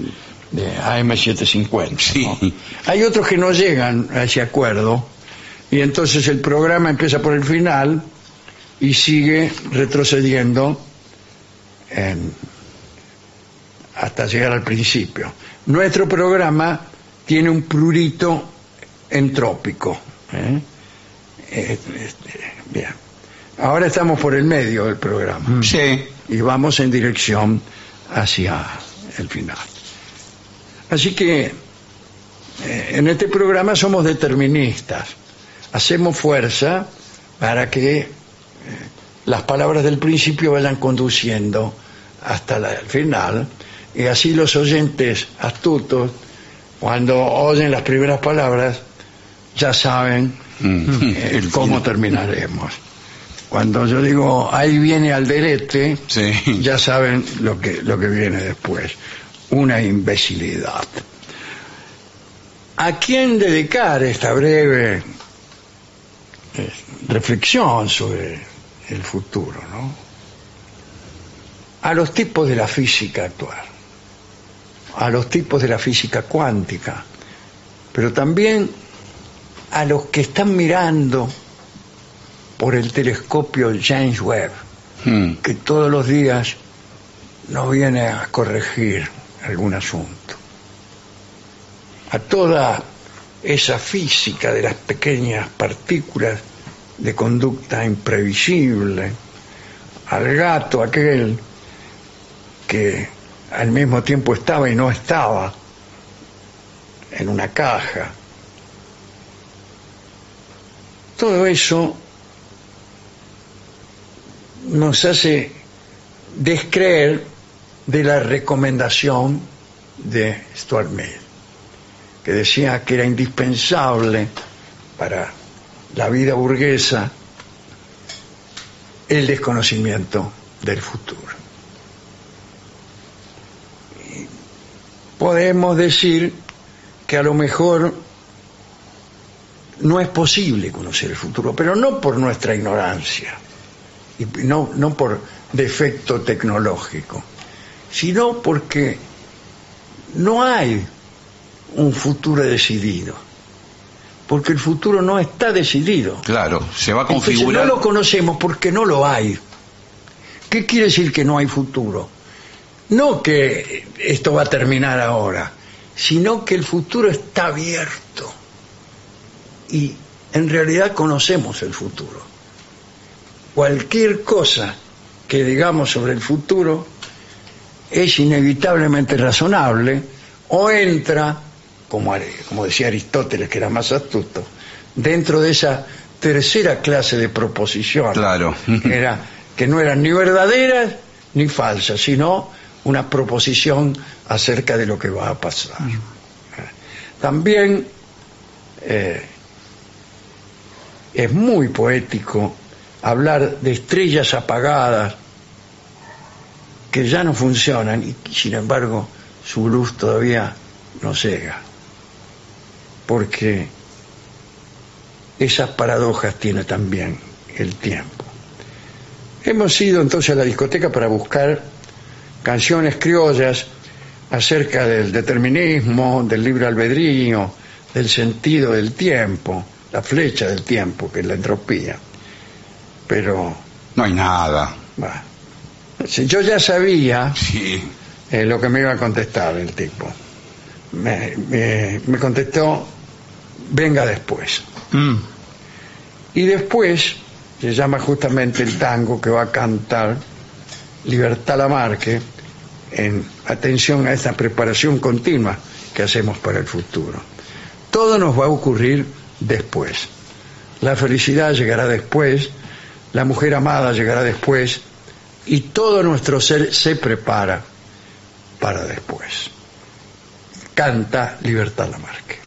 de AM750. Sí. ¿no? Hay otros que no llegan a ese acuerdo y entonces el programa empieza por el final y sigue retrocediendo en- hasta llegar al principio. Nuestro programa tiene un prurito entrópico. ¿eh? Eh, este, bien. Ahora estamos por el medio del programa Sí. y vamos en dirección hacia el final. Así que eh, en este programa somos deterministas, hacemos fuerza para que eh, las palabras del principio vayan conduciendo hasta la- el final y así los oyentes astutos, cuando oyen las primeras palabras, ya saben eh, cómo terminaremos. Cuando yo digo, ahí viene Alderete, Sí. ya saben lo que, lo que viene después. Una imbecilidad. ¿A quién dedicar esta breve eh, reflexión sobre el futuro? ¿no? a los tipos de la física actual, a los tipos de la física cuántica, pero también a los que están mirando por el telescopio James Webb, Hmm. que todos los días nos viene a corregir algún asunto. A toda esa física de las pequeñas partículas de conducta imprevisible, al gato aquel que al mismo tiempo estaba y no estaba en una caja. Todo eso nos hace descreer de la recomendación de Stuart Mill, que decía que era indispensable para la vida burguesa el desconocimiento del futuro. Podemos decir que a lo mejor no es posible conocer el futuro, pero no por nuestra ignorancia y no, no por defecto tecnológico, sino porque no hay un futuro decidido, porque el futuro no está decidido. Claro, se va a Entonces configurar. no lo conocemos porque no lo hay. ¿Qué quiere decir que no hay futuro? No que esto va a terminar ahora, sino que el futuro está abierto y en realidad conocemos el futuro. Cualquier cosa que digamos sobre el futuro es inevitablemente razonable o entra, como, como decía Aristóteles, que era más astuto, dentro de esa tercera clase de proposiciones, Claro. que, era, que no eran ni verdaderas ni falsas, sino una proposición acerca de lo que va a pasar. También eh, es muy poético hablar de estrellas apagadas que ya no funcionan y sin embargo su luz todavía no llega. Porque esas paradojas tiene también el tiempo. Hemos ido entonces a la discoteca para buscar canciones criollas acerca del determinismo, del libre albedrío, del sentido del tiempo, la flecha del tiempo, que es la entropía. Pero, No hay nada. bah, yo ya sabía Sí. eh, lo que me iba a contestar el tipo. Me, me- me contestó, venga después. Mm. Y después se llama justamente el tango que va a cantar Libertad Lamarque en atención a esta preparación continua que hacemos para el futuro. Todo nos va a ocurrir después. La felicidad llegará después, la mujer amada llegará después y todo nuestro ser se prepara para después. Canta Libertad Lamarque.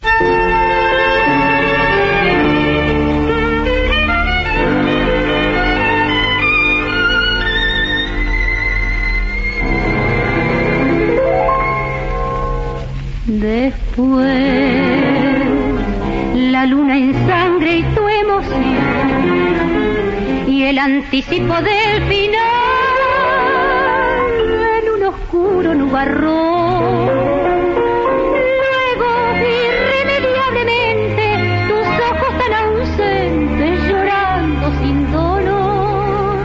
Después, el anticipo del final en un oscuro nubarrón. Luego, irremediablemente, tus ojos tan ausentes llorando sin dolor.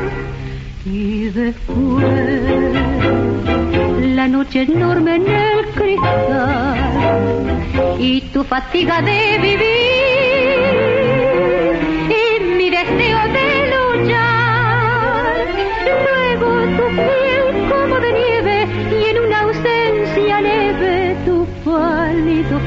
Y después, la noche enorme en el cristal y tu fatiga de vivir tu pálido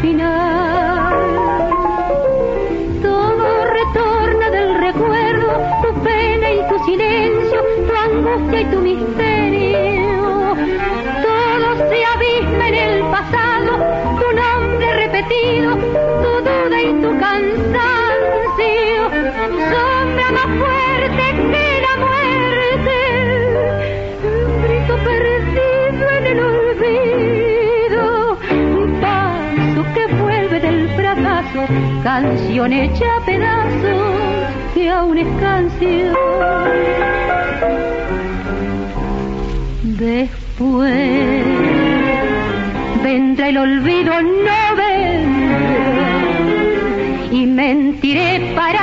canción hecha a pedazos que aún es canción. Después vendrá el olvido, no vendrá. Y mentiré para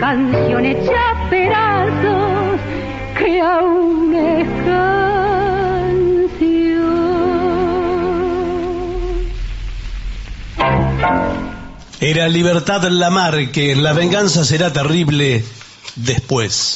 canción hecha que aún es canción. Era Libertad Lamarque, la venganza será terrible después.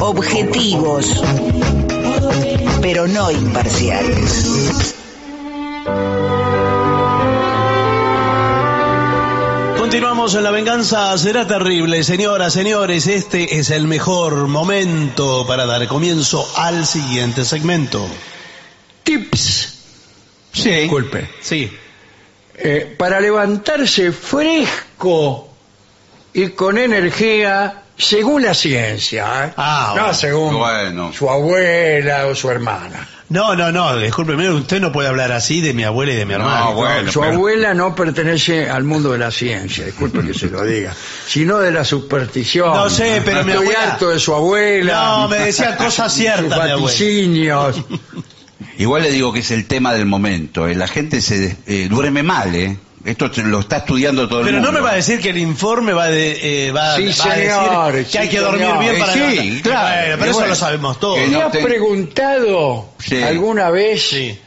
Objetivos, pero no imparciales. Continuamos en La Venganza Será Terrible. Señoras, señores, este es el mejor momento para dar comienzo al siguiente segmento. Tips. Sí. Disculpe. Sí. Eh, para levantarse fresco y con energía según la ciencia. ¿eh? Ah, no bueno. según Bueno. su abuela o su hermana. No, no, no, discúlpeme, usted no puede hablar así de mi abuela y de mi hermana. No, bueno, su pero- abuela no pertenece al mundo de la ciencia, disculpe que se lo diga, sino de la superstición. No sé, pero mi Estoy abuela- harto de su abuela. No, me decía cosas ciertas, sus mi abuela. vaticinios. Igual le digo que es el tema del momento. eh. La gente se eh, duerme mal, ¿eh? Esto lo está estudiando todo el Pero mundo. no me va a decir que el informe va, de, eh, va, Sí, va a señor, decir que hay sí, que dormir señor. bien Eh, para sí, levantar- claro, Bueno, pero eso bueno, lo sabemos todos. ¿Te no has te- preguntado Sí. alguna vez Sí.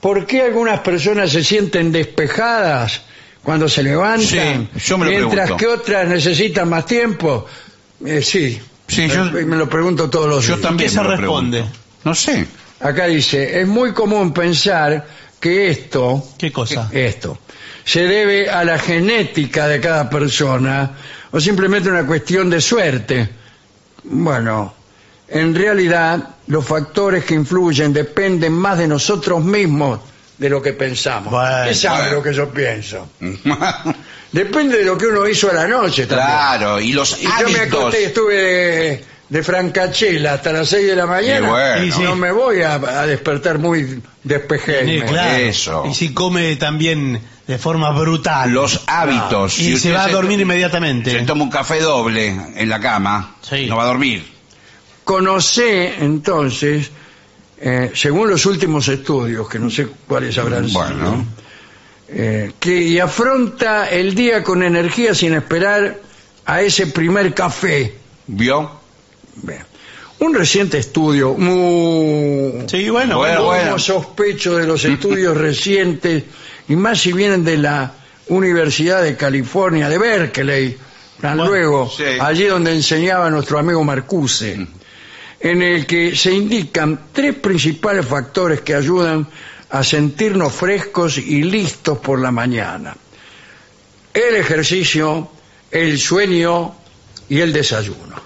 por qué algunas personas se sienten despejadas cuando se levantan, Sí, yo me lo mientras pregunto. que otras necesitan más tiempo? Eh, sí, Sí, yo- Eh, me lo pregunto todos los Yo días. también ¿Qué se me lo responde? pregunto. No sé. Acá dice, es muy común pensar que esto, ¿Qué cosa? esto, se debe a la genética de cada persona o simplemente una cuestión de suerte. Bueno, en realidad los factores que influyen dependen más de nosotros mismos de lo que pensamos. Bueno, ¿Qué sabe bueno. lo que yo pienso? Depende de lo que uno hizo a la noche también. claro, y los Y yo me hábitos. acosté y estuve de, de francachela hasta las 6 de la mañana Y bueno. y no me voy a, a despertar muy despejéme. Sí, claro. Eso. Y si come también de forma brutal. Los hábitos. Y Si se va a dormir inmediatamente. Se toma un café doble en la cama, Sí. no va a dormir. Conocé entonces, eh, según los últimos estudios, que no sé cuáles habrán sido, Bueno. eh, que y afronta el día con energía sin esperar a ese primer café. ¿Vio? Bien. Un reciente estudio, muy, Sí, bueno, Bueno, bueno. sospecho de los estudios recientes, y más si vienen de la Universidad de California, de Berkeley, tan Bueno, luego, sí. allí donde enseñaba nuestro amigo Marcuse, en el que se indican tres principales factores que ayudan a sentirnos frescos y listos por la mañana. El ejercicio, el sueño y el desayuno.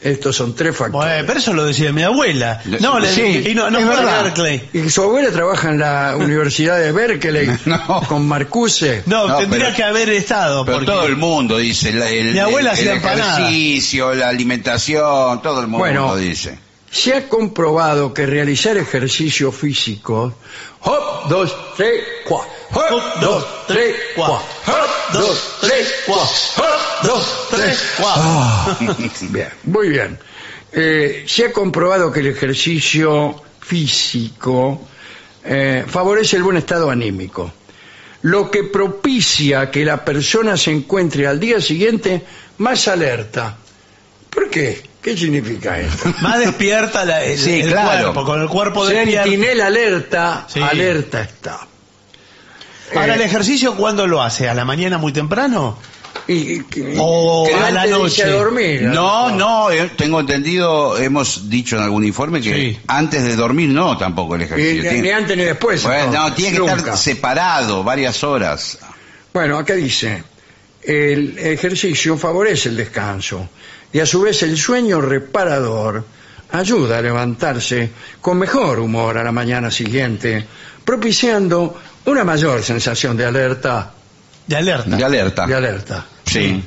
Estos son tres factores. Bueno, pero eso lo decía mi abuela. No, le, sí, y no, no es verdad. Berkeley. Y su abuela trabaja en la Universidad de Berkeley no. con Marcuse. No, no tendría pero, que haber estado. Pero todo el mundo dice. La, el, mi abuela el, el ejercicio, la alimentación, todo el mundo bueno, dice. Se ha comprobado que realizar ejercicio físico, hop, dos, tres, cuatro 1, 2, 3, 4. 1, 2, 3, 4. 1, 2, 3, 4. Bien, muy bien. Eh, se ha comprobado que el ejercicio físico eh, favorece el buen estado anímico, lo que propicia que la persona se encuentre al día siguiente más alerta. ¿Por qué? ¿Qué significa esto? Más despierta la, el, sí, claro. cuerpo, con el cuerpo despierto. Sentinel alerta, alerta está. Ahora, Eh, ¿el ejercicio cuándo lo hace? ¿A la mañana muy temprano? y, y- O que a la de noche. a dormir. No, no, eh, tengo entendido, hemos dicho en algún informe que Sí. antes de dormir no tampoco el ejercicio. ni, Tiene- ni antes ni después. Bueno, no, tiene que nunca. estar separado varias horas. Bueno, acá dice, el ejercicio favorece el descanso y a su vez el sueño reparador ayuda a levantarse con mejor humor a la mañana siguiente, propiciando una mayor sensación de alerta. De alerta. De alerta. De alerta. Sí.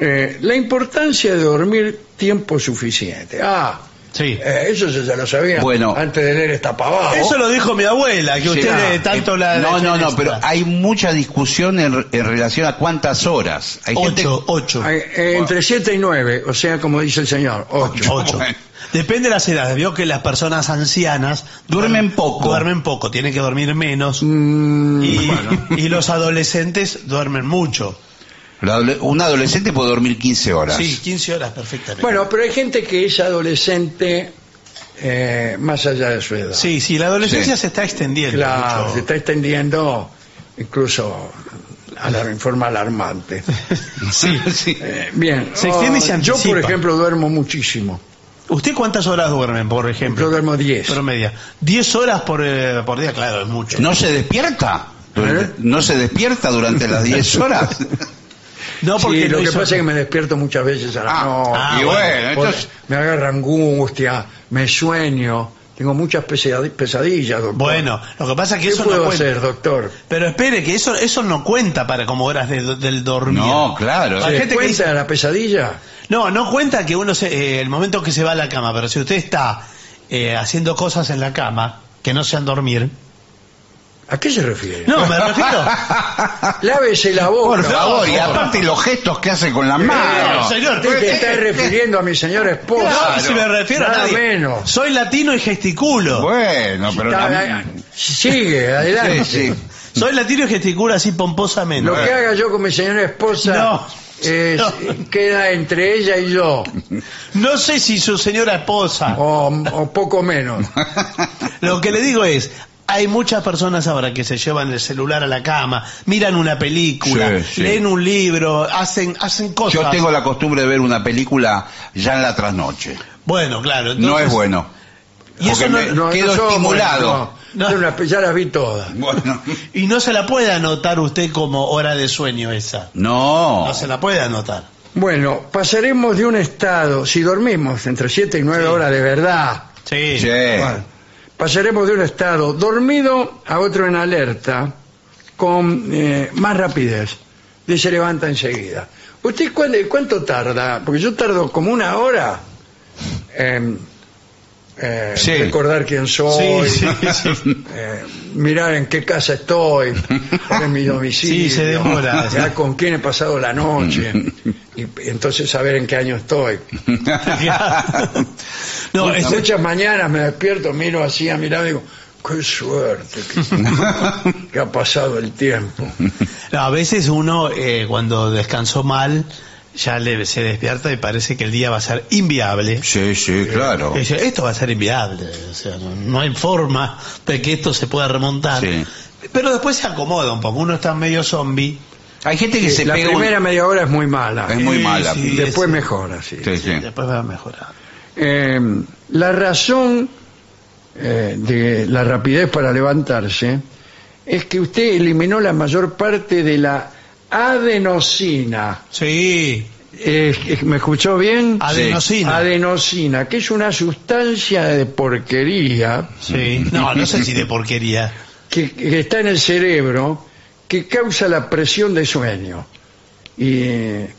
Eh, la importancia de dormir tiempo suficiente. Ah, Sí. eh, eso se ya lo sabía Bueno. antes de leer esta pavada. Eso lo dijo mi abuela, que Sí, usted ah, le- tanto Eh, la... no, no, no, pero hay mucha discusión en, en relación a cuántas horas. Hay gente- Ocho, ocho. Eh, entre 7 y 9, o sea, como dice el señor, 8. Ocho. Bueno. Depende de las edades. Vio que las personas ancianas Duermen poco. Duermen poco, tienen que dormir menos. Mm, y, y los adolescentes duermen mucho. Un adolescente puede dormir 15 horas. Sí, 15 horas perfectamente. Bueno, pero hay gente que es adolescente eh, más allá de su edad. Sí, sí, la adolescencia Sí. se está extendiendo. Claro, mucho. se está extendiendo incluso en forma alarmante. Sí. Sí. Eh, bien, Se extiende y se oh, yo por ejemplo duermo muchísimo. ¿Usted cuántas horas duermen, por ejemplo? Yo duermo 10. Promedia. 10 horas por, eh, por día, claro, es mucho. ¿No se despierta? ¿Eh? ¿No se despierta durante las 10 horas? No, Sí, porque lo no que hizo- pasa es que me despierto muchas veces a la Ah, noche. ah, y bueno, entonces... me agarra angustia, me sueño, tengo muchas pesadi- pesadillas, doctor. Bueno, lo que pasa es que ¿Qué eso puedo no cuenta. hacer, doctor? Pero espere, que eso eso no cuenta para como horas de- del dormir. No, claro. ¿Se gente que cuenta dice- la pesadilla? No, no cuenta que uno se, eh, el momento que se va a la cama, pero si usted está eh, haciendo cosas en la cama que no sean dormir. ¿A qué se refiere? No, me refiero. Lávese la boca. Por favor, y aparte los gestos que hace con las Eh, manos. señor, usted te está refiriendo a mi señora esposa. No, si me refiero a Nada nadie. menos. Soy latino y gesticulo. Bueno, pero... Está- la- Sigue, adelante. Sí, sí. Soy latino y gesticulo así pomposamente. Lo que haga yo con mi señora esposa No, es- no. queda entre ella y yo, No sé si su señora esposa. o, o poco menos. Lo que le digo es, hay muchas personas ahora que se llevan el celular a la cama, miran una película, Sí, sí. leen un libro, hacen hacen cosas. Yo tengo la costumbre de ver una película ya en la trasnoche. Bueno, claro. No es bueno. Y eso no- quedo estimulado. no. Una- ya las vi todas. Bueno, Y no se la puede anotar usted como hora de sueño esa. no. No se la puede anotar. Bueno, pasaremos de un estado, si dormimos entre 7 y 9 Sí. horas de verdad, Sí. Sí. bueno, pasaremos de un estado dormido a otro en alerta con eh, más rapidez. Y se levanta enseguida. ¿Usted cuánto, cuánto tarda? Porque yo tardo como una hora en eh, Sí. recordar quién soy, Sí, sí, sí. eh, mirar en qué casa estoy, cuál es mi domicilio, Sí, se demora. ya con quién he pasado la noche, y, y entonces saber en qué año estoy. no, Muchas- ese- Muchas mañanas me despierto, miro así a mirar y digo, qué suerte que, que ha pasado el tiempo. no, a veces uno eh, cuando descansó mal ya le, se despierta y parece que el día va a ser inviable. Sí, sí, claro. Esto va a ser inviable, o sea, no, no hay forma de que esto se pueda remontar. Sí. Pero después se acomoda un poco, uno está medio zombie. Hay gente que se la pega un- primera media hora es muy mala, Es muy Sí, mala. sí. después sí. mejora, sí. Sí, sí. Después va a mejorar. Eh, la razón eh, de la rapidez para levantarse es que usted eliminó la mayor parte de la adenosina. Sí, Eh, ¿Me escuchó bien? Adenosina. Adenosina, que es una sustancia de porquería Sí. No, no sé si de porquería. que, que está en el cerebro que causa la presión de sueño. Y eh,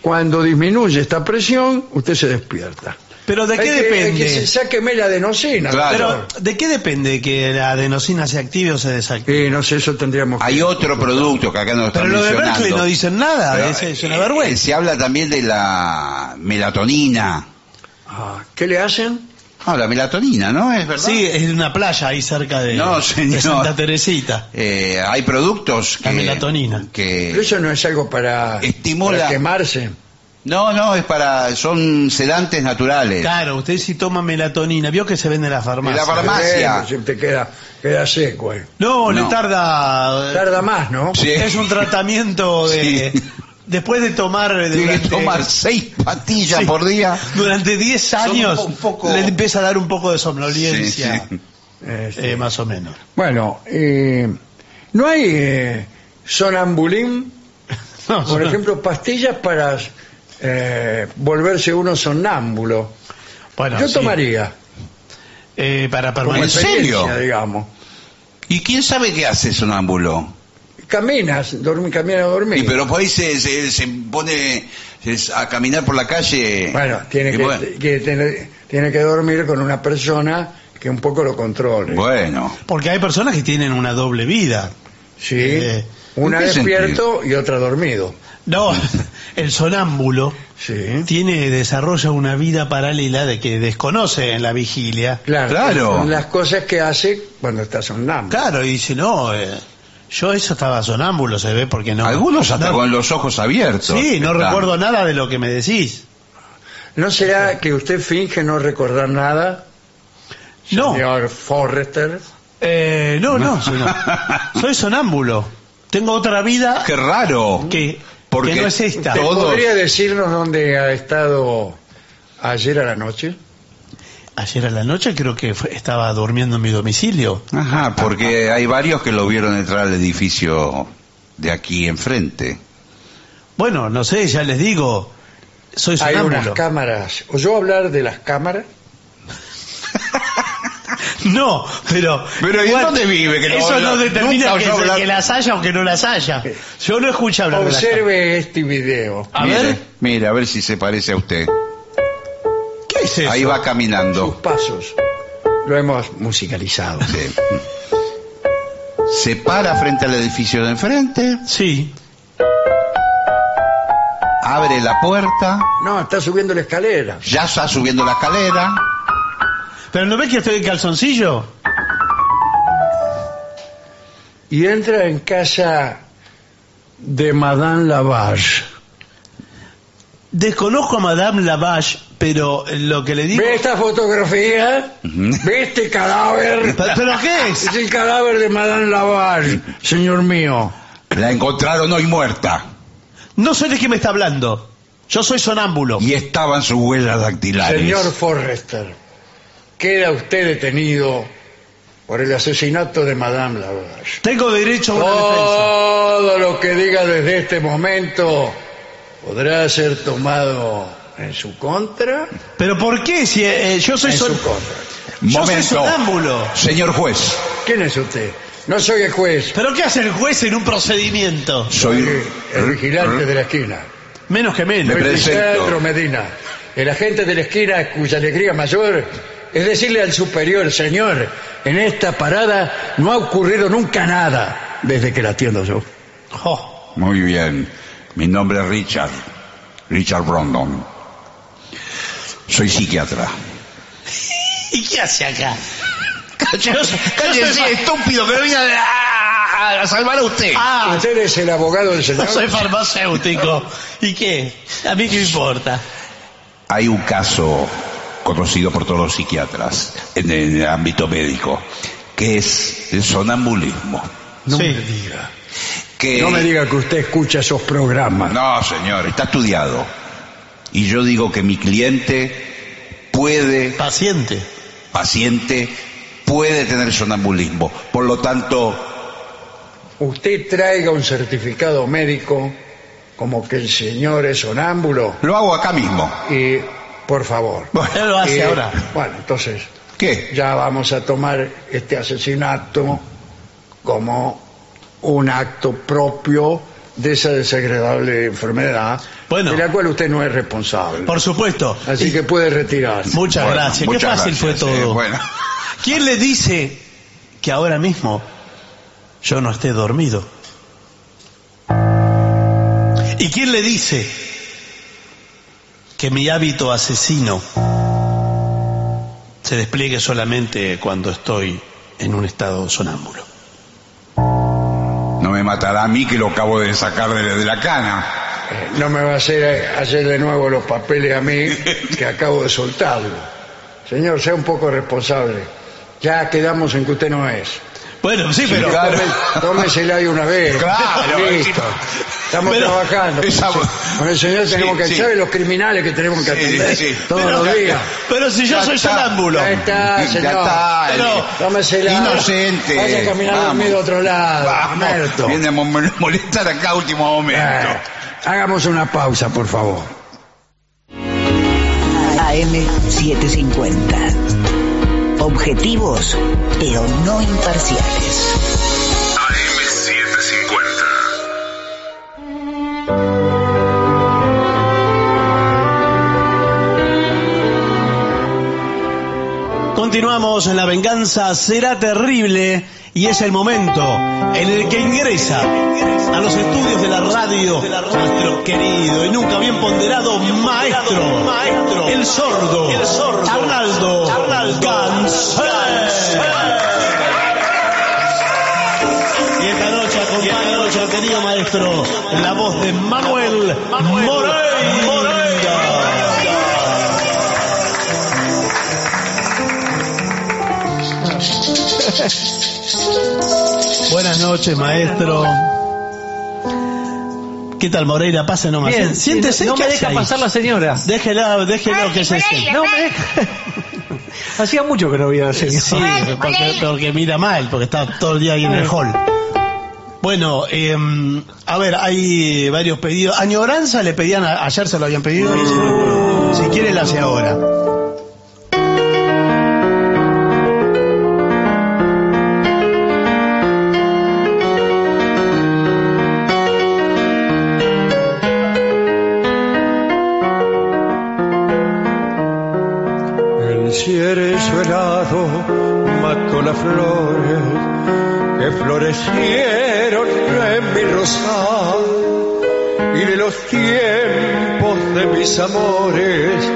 cuando disminuye esta presión, usted se despierta. Pero ¿de qué que- depende? que- sáqueme la adenosina. Claro. Pero ¿de qué depende que la adenosina se active o se desactive? Eh, no sé, eso tendríamos que... Hay otro producto que acá nos están Pero lo de mencionando. Berkeley no dicen nada, Pero, es, es una eh, vergüenza. Se habla también de la melatonina. Ah, ¿Qué le hacen? Ah, la melatonina, ¿no? ¿Es verdad? Sí, es una playa ahí cerca de, No, señor. de Santa Teresita. Eh, hay productos que... La melatonina. Que... Pero eso no es algo para, Estimula- para quemarse. No, no, es para... Son sedantes naturales. Claro, usted si toma melatonina, vio que se vende en la farmacia. En la farmacia. Eh, si te queda, queda seco. eh. No, le No. tarda. Tarda más, ¿no? Sí. Es un tratamiento de. Sí. Después de tomar. Tiene que tomar seis pastillas Sí. por día. Durante 10 Son años un poco- le empieza a dar un poco de somnolencia, Sí, sí. Eh, sí. eh, más o menos. Bueno, eh, ¿no hay eh, sonambulín? No, Por son- ejemplo, pastillas para eh, volverse uno sonámbulo. bueno, Yo sí. tomaría. Eh, para Como ¿En permanecer. serio? digamos. ¿Y quién sabe qué hace sonámbulo? Caminas, dormi, caminas a dormir. Y pero por ahí se, se, se pone a caminar por la calle. Bueno, tiene que, bueno, que tener- tiene que dormir con una persona que un poco lo controle. bueno. Porque hay personas que tienen una doble vida. Sí, Eh, una ¿en qué despierto y otra dormido. No, el sonámbulo Sí, tiene desarrolla una vida paralela de que desconoce en la vigilia. claro. Claro. Son las cosas que hace cuando está sonámbulo. Claro, y dice, no, eh, yo eso estaba sonámbulo, se ve, porque no. Algunos hasta no- con los ojos abiertos. Sí, no están. recuerdo nada de lo que me decís. ¿No será que usted finge no recordar nada, No, señor Forrester? eh, no, no, soy, no. Soy sonámbulo. Tengo otra vida Qué raro. que, Porque que no es esta. Todos. ¿Podría decirnos dónde ha estado ayer a la noche? Ayer a la noche creo que fue- estaba durmiendo en mi domicilio. Ajá, porque hay varios que lo vieron entrar al edificio de aquí enfrente. Bueno, no sé, ya les digo, soy Hay unas sonámbulo. cámaras. ¿Oyó hablar de las cámaras? No, pero... Pero, ¿y dónde vive? Que eso no determina que, se- que las haya o que no las haya. Yo no escuché hablar de Observe este video. A mire, ver. Mire, a ver si se parece a usted. ¿Qué es eso? Ahí va Sus caminando. pasos. Lo hemos musicalizado. Sí. Se para frente al edificio de enfrente, Sí. abre la puerta, No, está subiendo la escalera. ya está subiendo la escalera. ¿Pero no ves que estoy en calzoncillo? Y entra en casa de Madame Lavage. Desconozco a Madame Lavage, pero lo que le digo... ¿Ve esta fotografía? ¿Ve este cadáver? ¿Pero, pero qué es? Es el cadáver de Madame Lavage, señor mío. La encontraron hoy muerta No sé de qué me está hablando. Yo soy sonámbulo. y estaban sus huellas dactilares. Señor Forrester, queda usted detenido por el asesinato de Madame Lavage. Tengo derecho a una defensa. Todo lo que diga desde este momento podrá ser tomado en su contra. ¿Pero por qué? Si eh, yo soy En son- su contra. Yo soy Momento. sonámbulo. Señor juez, ¿Quién es usted? No soy el juez, ¿Pero qué hace el juez en un procedimiento? soy soy el vigilante de la esquina. Menos que menos. Me Medina, el agente de la esquina cuya alegría mayor es decirle al superior, señor, en esta parada no ha ocurrido nunca nada desde que la atiendo yo. Oh, Muy bien. Mi nombre es Richard. Richard Brondon. Soy psiquiatra. ¿Y qué hace acá? Cállese, estúpido, que no vine a, a- a salvar a usted. Ah, ¿Usted es el abogado del señor? no soy farmacéutico. ¿Y qué? ¿A mí qué importa? Hay un caso conocido por todos los psiquiatras en el ámbito médico, que es el sonambulismo. No Sí. me diga. Que... No me diga que usted escucha esos programas. No, señor, está estudiado. Y yo digo que mi cliente puede, Paciente. paciente, puede tener sonambulismo. Por lo tanto, Usted traiga un certificado médico como que el señor es sonámbulo. Lo hago acá mismo. Y, por favor. Él lo hace Y, ahora. Bueno, entonces, ¿Qué? ya vamos a tomar este asesinato como un acto propio de esa desagradable enfermedad Bueno. de la cual usted no es responsable. Por supuesto. Así que puede retirarse. Muchas Bueno, gracias. Qué fácil gracias, fue eh, todo. bueno. ¿Quién le dice que ahora mismo yo no esté dormido? ¿Y quién le dice que mi hábito asesino se despliegue solamente cuando estoy en un estado sonámbulo? No me matará a mí que lo acabo de sacar de, de la cana. Eh, No me va a hacer hacer de nuevo los papeles a mí que acabo de soltarlo. Señor, sea un poco responsable. Ya quedamos en que usted no es. Bueno, sí, pero... Tómesela de una vez. Claro, Listo. Estamos Pero- trabajando. Con el señor tenemos Sí, que sí. ¿sabe los criminales que tenemos que Sí, atender sí. todos Pero- los días? Pero si yo Ya soy sonámbulo. Ya está, Ya señor. está. Pero- Tómesela. Inocente. Vaya a caminar dormido a otro lado. Vamos. Viene a mo- molestar acá a último momento. Eh, hagamos una pausa, por favor. AM750. Objetivos, pero no imparciales. Continuamos en La Venganza Será Terrible y es el momento en el que ingresa a los estudios de la radio nuestro querido y nunca bien ponderado maestro, el sordo, Arnaldo, Gansé. Y esta noche acompaña al querido maestro la voz de Manuel Moreira. Buenas noches, maestro. ¿Qué tal, Moreira? Pase nomás. Bien, Siéntese. no ¿qué me deja ahí? pasar la señora. Déjela, déjelo que se siente. No me deja. Hacía mucho que no veía a la señora. Sí, porque, porque mira mal, porque está todo el día ahí en el hall. Bueno, eh, a ver, hay varios pedidos. Añoranza le pedían, a- ayer se lo habían pedido. y si quiere, la hace ahora. Mis amores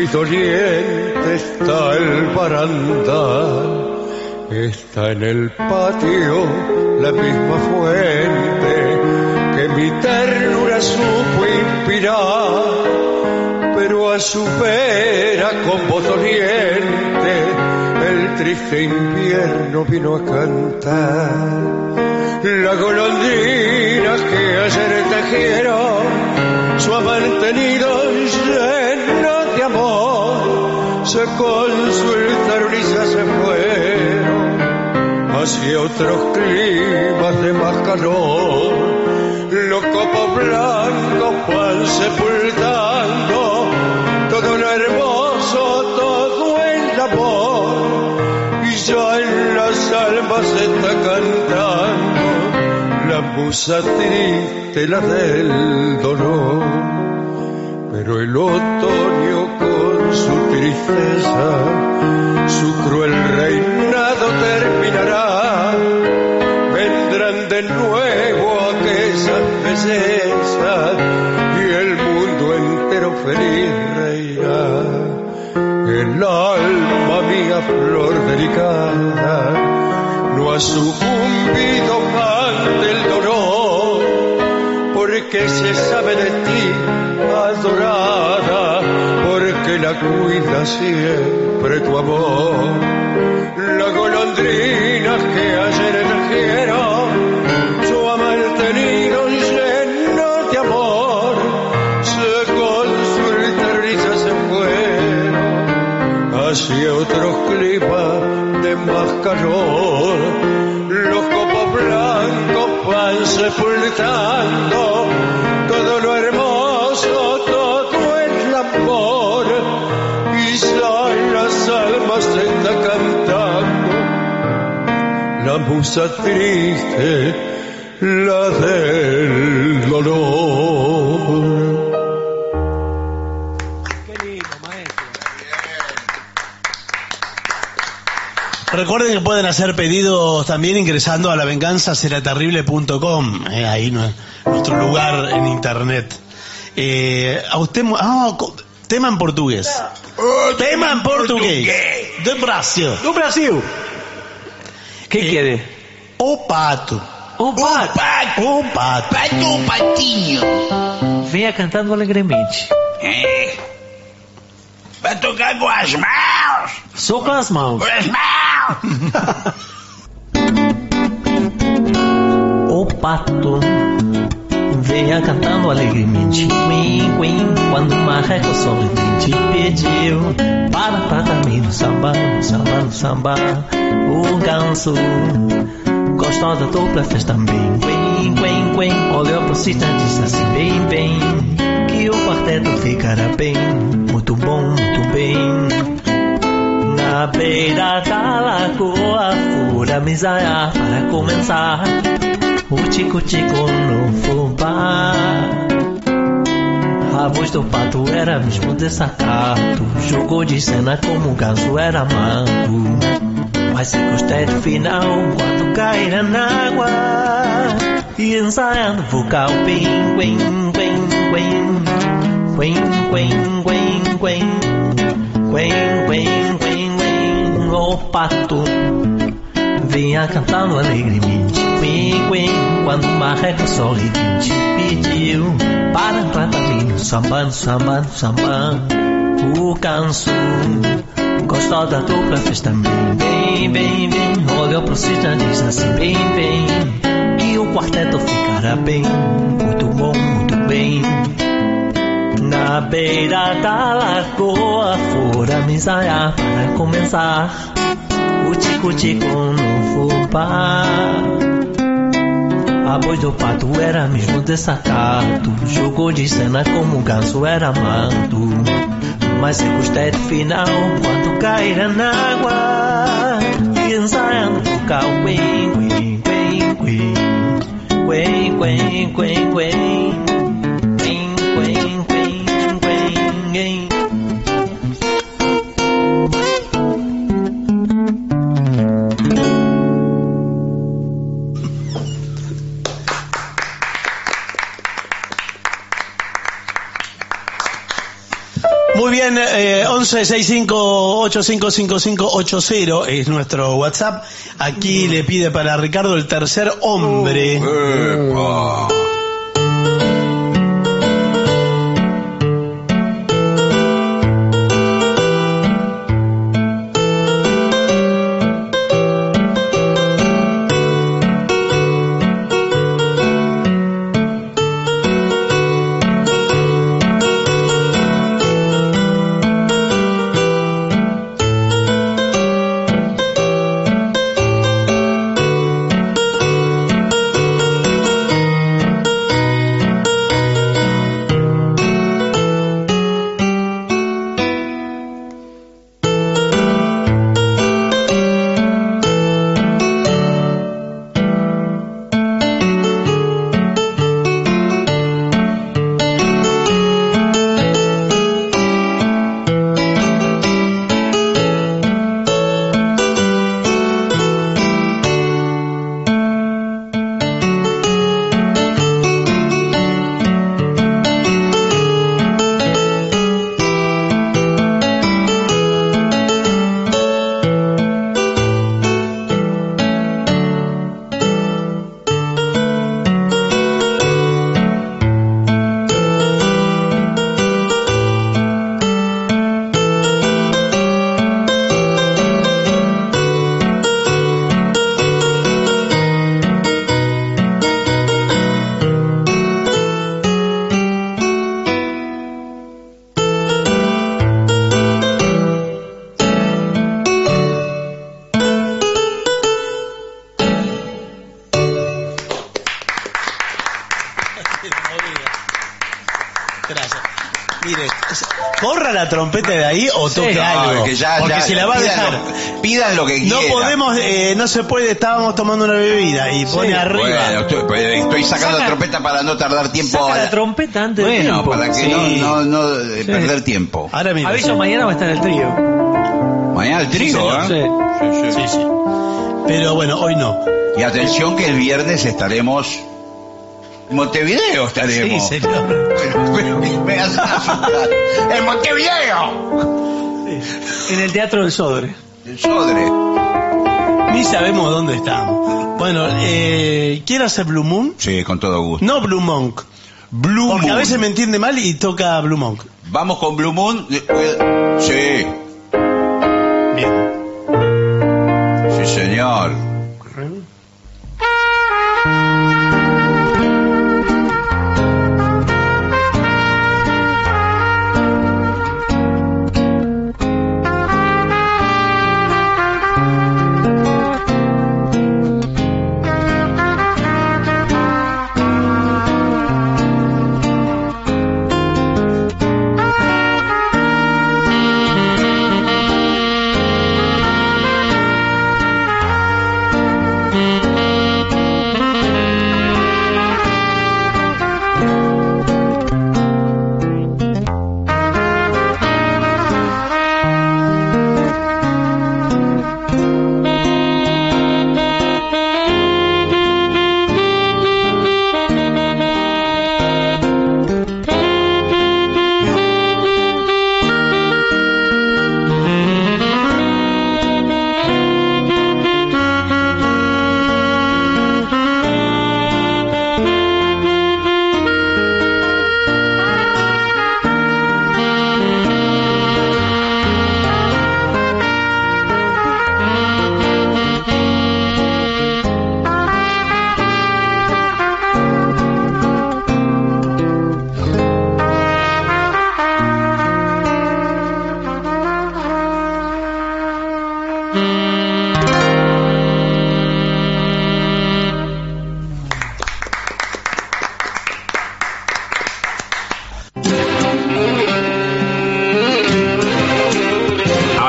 y doliente está el barandal está en el patio la misma fuente que mi ternura supo inspirar pero a su vera con voz doliente el triste invierno vino a cantar. La golondrina que ayer tejieron su mantenido lleno de amor se consultaron y ya se fueron hacia otros climas de más calor. Los copos blancos van sepultando todo lo hermoso, todo el amor. Y ya en las almas está cantando la musa triste, la del dolor. Pero el otoño con su tristeza, su cruel reinado terminará vendrán de nuevo aquellas bellezas y el mundo entero feliz reirá. El alma mía, flor delicada, no ha sucumbido ante el dolor, porque se sabe de ti, adorada, porque la cuida siempre tu amor. La golondrina que venganza triste, la del dolor. Recuerden que pueden hacer pedidos también ingresando a lavenganzaseraterrible.com, eh, ahí no- nuestro lugar en internet. Eh, a usted, mu- ah, tema en portugués. tema en portugués. De Brasil. Do Brasil. Quem quiere? O pato. O pato. O pato. Pato, patinho. Venha cantando alegremente. É. Vai tocar com as mãos. Só com as mãos. Com as mãos. O pato cantando alegremente. Quim, quim, quando o marreco sorridente pediu para tratar no samba, no samba, no samba. O ganso gostou da dupla, fez também. Quim, quim, quim, olhou pro cita e disse assim: bem, bem, que o quarteto ficará bem. Muito bom, muito bem. Na beira da lagoa, fura misaia para começar. O tico-tico no fubá. A voz do pato era mesmo desacato. Jogou de cena como o ganso era manco. Mas se gostei do final, quando caíra na água. E ensaiando vocal, pim, quen, quen, quen. Quen, quen, quen, quen. Quen, quen, quen, O pato vinha cantando alegremente. Quen, quando o marreco sorridente pediu para entrar também no samba, no samba, no samba. O canso gostou da dupla, fez também. Bem, bem, bem, olhou pro e disse assim: bem, bem, que o quarteto ficará bem. Muito bom, muito bem. Na beira da lagoa, fora me ensaiar para começar. O tico-tico no fubá. A voz do pato era mesmo desacato. Jogou de cena como o ganso era manto. Mas se gostei do final, quando caíra na água. E ensaiando o vocal, quen, quen, quen, quen. Quen, quen, quen, quen. Quen, bien, eh, 1165855580 es nuestro WhatsApp. Aquí le pide para Ricardo el tercer hombre. O toque No, algo. que ya- porque ya, si la va a pidan dejar. lo- pidan lo que No quieran. podemos, eh, no se puede, estábamos tomando una bebida y pone arriba. Bueno, estoy, pues, estoy sacando Saca- la trompeta para no tardar tiempo. Saca a- la trompeta antes del bueno, tiempo. para que Sí. no, no, no, eh, perder tiempo. Ahora mira. Aviso, mañana va a estar el trío. Mañana el señor, ¿eh? Sí. Sí, sí. Pero bueno, hoy no. Y atención que el viernes estaremos en Montevideo estaremos. Sí, señor. Pero, pero me hacen asustar. ¡En Montevideo! En el Teatro del Sodre. El Sodre. Ni sabemos dónde estamos. Bueno, eh, ¿quiere hacer Blue Moon? Sí, con todo gusto. No Blue Monk. Blue Porque a Moon. veces me entiende mal y toca Blue Monk. Vamos con Blue Moon. Eh, Sí,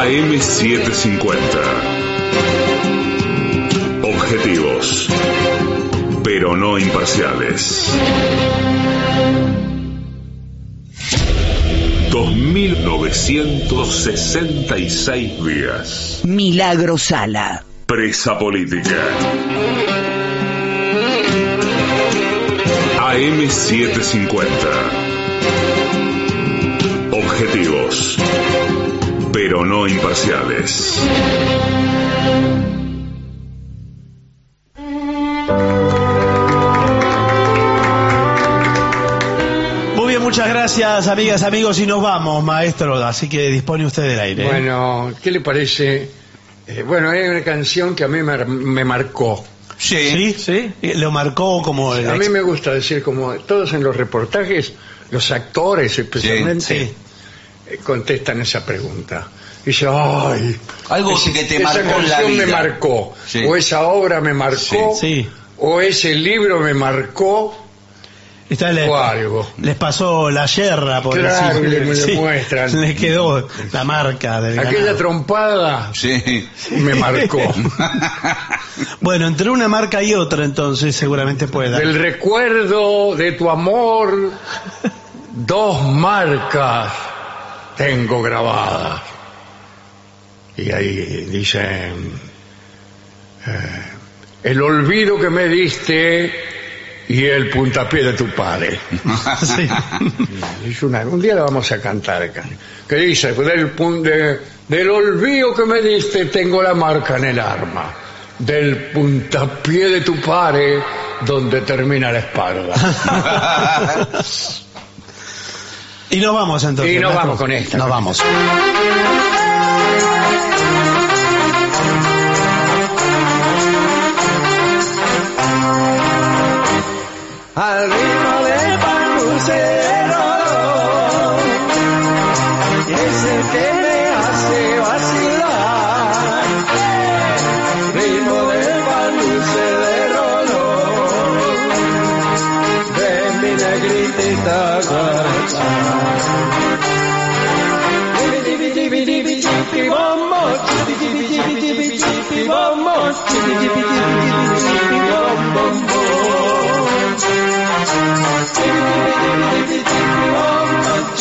AM750. Objetivos, pero no imparciales. 2.966 días. Milagro Sala. Presa política. AM750. Objetivos, pero no imparciales. Gracias, amigas, amigos, y nos vamos, maestro. Así que dispone usted del aire. ¿eh? Bueno, ¿qué le parece? Eh, bueno, hay una canción que a mí me, me marcó. Sí, sí. Lo marcó como el A mí me gusta decir, como todos en los reportajes, los actores especialmente, Sí, contestan esa pregunta. Dice, ay, Algo ese- que te esa marcó en la canción me vida". marcó, Sí. o esa obra me marcó, Sí. o ese libro me marcó, Está le- o algo. les pasó la yerra, por Claro, decir. me lo muestran. Les quedó la marca del Aquella ganado. trompada Sí. me marcó. Bueno, entre una marca y otra, entonces seguramente puede dar. Del recuerdo de tu amor, dos marcas tengo grabadas. Y ahí dicen, eh, el olvido que me diste y el puntapié de tu padre. Sí. Es una- un día la vamos a cantar acá. Que dice, del, pun- de- del olvido que me diste tengo la marca en el arma. Del puntapié de tu padre donde termina la espalda. Y nos vamos entonces. Y nos maestro. vamos con esta. Nos vamos. Al ritmo del panucero. Es el que me hace vacilar. Ritmo del panucero. De mi Take me, take me,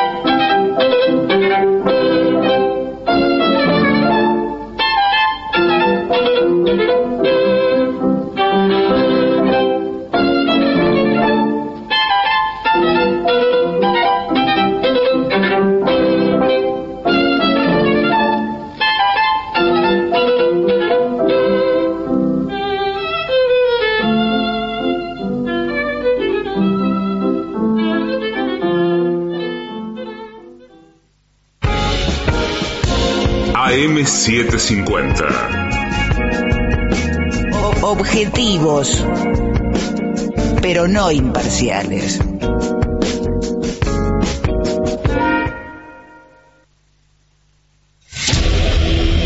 AM750. O- Objetivos, pero no imparciales.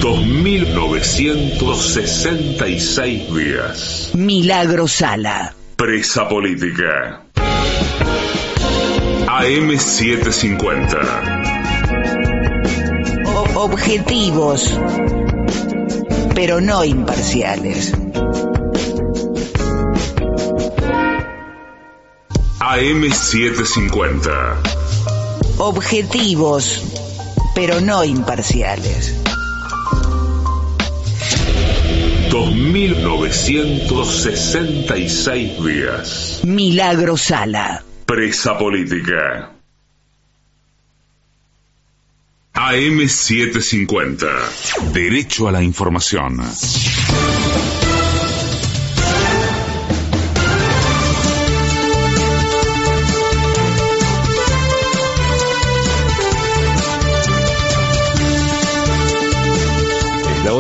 Dos mil novecientos sesenta y seis días. Milagro Sala. Presa política. AM750. O- Objetivos, pero no imparciales. AM750. Objetivos, pero no imparciales. 2966 días. Milagro Sala. Presa política. AM750. Derecho a la información.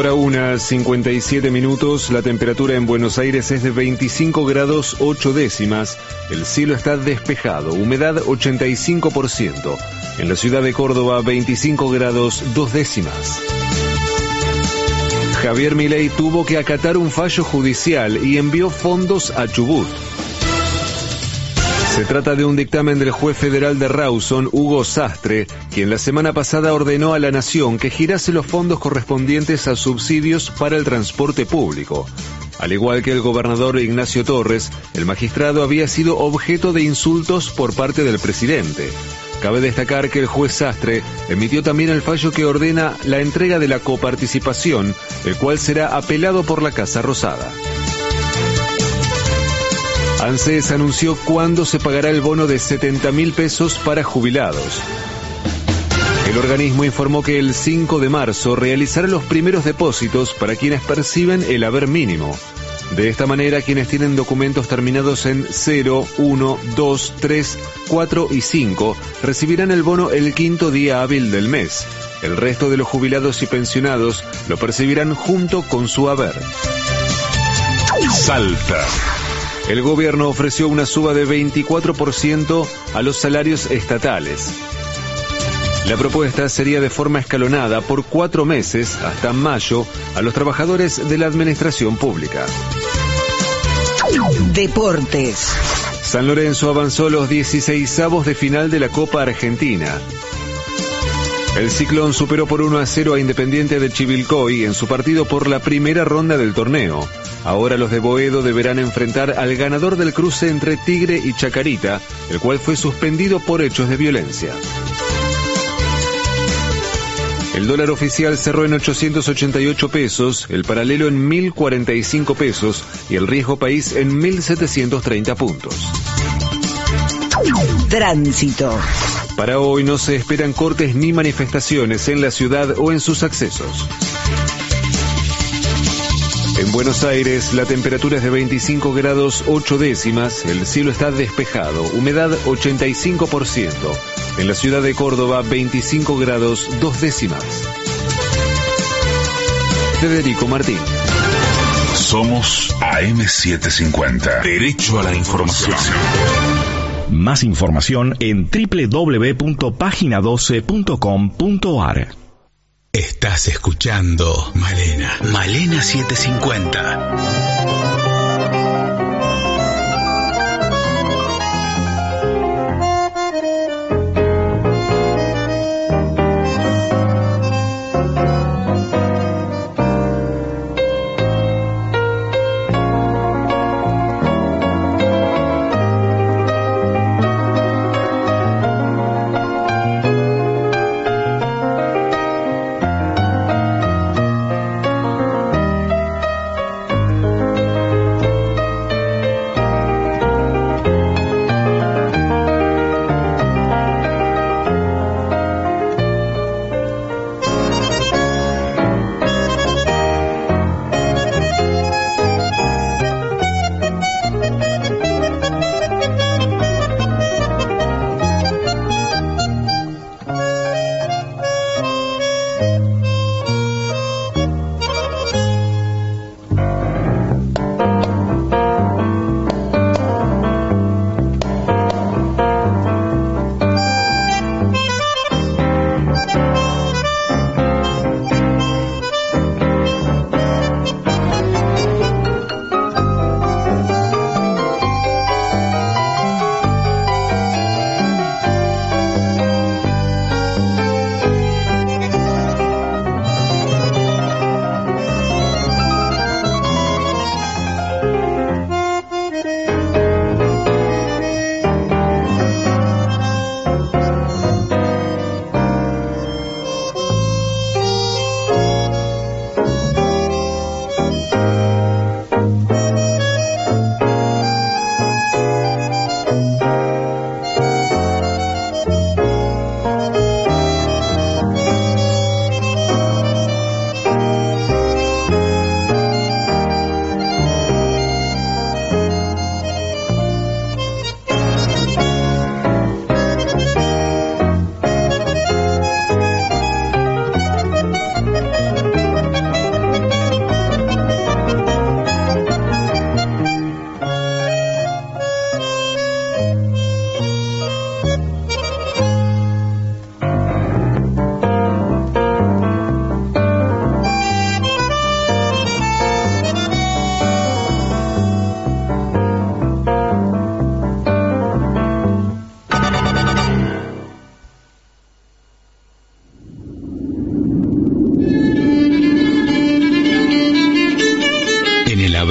Hora 1, 57 minutos. La temperatura en Buenos Aires es de 25 grados 8 décimas. El cielo está despejado. Humedad 85%. En la ciudad de Córdoba 25 grados 2 décimas. Javier Milei tuvo que acatar un fallo judicial y envió fondos a Chubut. Se trata de un dictamen del juez federal de Rawson, Hugo Sastre, quien la semana pasada ordenó a la Nación que girase los fondos correspondientes a subsidios para el transporte público. Al igual que el gobernador Ignacio Torres, el magistrado había sido objeto de insultos por parte del presidente. Cabe destacar que el juez Sastre emitió también el fallo que ordena la entrega de la coparticipación, el cual será apelado por la Casa Rosada. ANSES anunció cuándo se pagará el bono de 70 mil pesos para jubilados. El organismo informó que el 5 de marzo realizará los primeros depósitos para quienes perciben el haber mínimo. De esta manera, quienes tienen documentos terminados en 0, 1, 2, 3, 4 y 5 recibirán el bono el quinto día hábil del mes. El resto de los jubilados y pensionados lo percibirán junto con su haber. Salta. El gobierno ofreció una suba de 24% a los salarios estatales. La propuesta sería de forma escalonada por cuatro meses hasta mayo a los trabajadores de la administración pública. Deportes. San Lorenzo avanzó los 16avos de final de la Copa Argentina. El Ciclón superó por 1 a 0 a Independiente de Chivilcoy en su partido por la primera ronda del torneo. Ahora los de Boedo deberán enfrentar al ganador del cruce entre Tigre y Chacarita, el cual fue suspendido por hechos de violencia. El dólar oficial cerró en 888 pesos, el paralelo en 1045 pesos y el riesgo país en 1730 puntos. Tránsito. Para hoy no se esperan cortes ni manifestaciones en la ciudad o en sus accesos. En Buenos Aires la temperatura es de 25 grados 8 décimas, el cielo está despejado, humedad 85%. En la ciudad de Córdoba 25 grados 2 décimas. Federico Martín. Somos AM750. Derecho a la información. Más información en www.pagina12.com.ar. Estás escuchando Malena. Malena 750.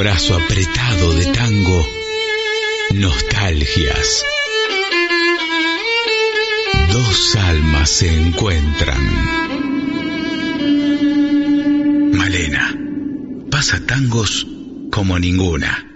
Abrazo apretado de tango, nostalgias. Dos almas se encuentran. Malena, pasa tangos como ninguna.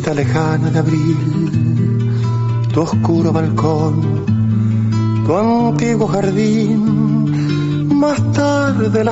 Lejana de abril, tu oscuro balcón, tu antiguo jardín. Más tarde, la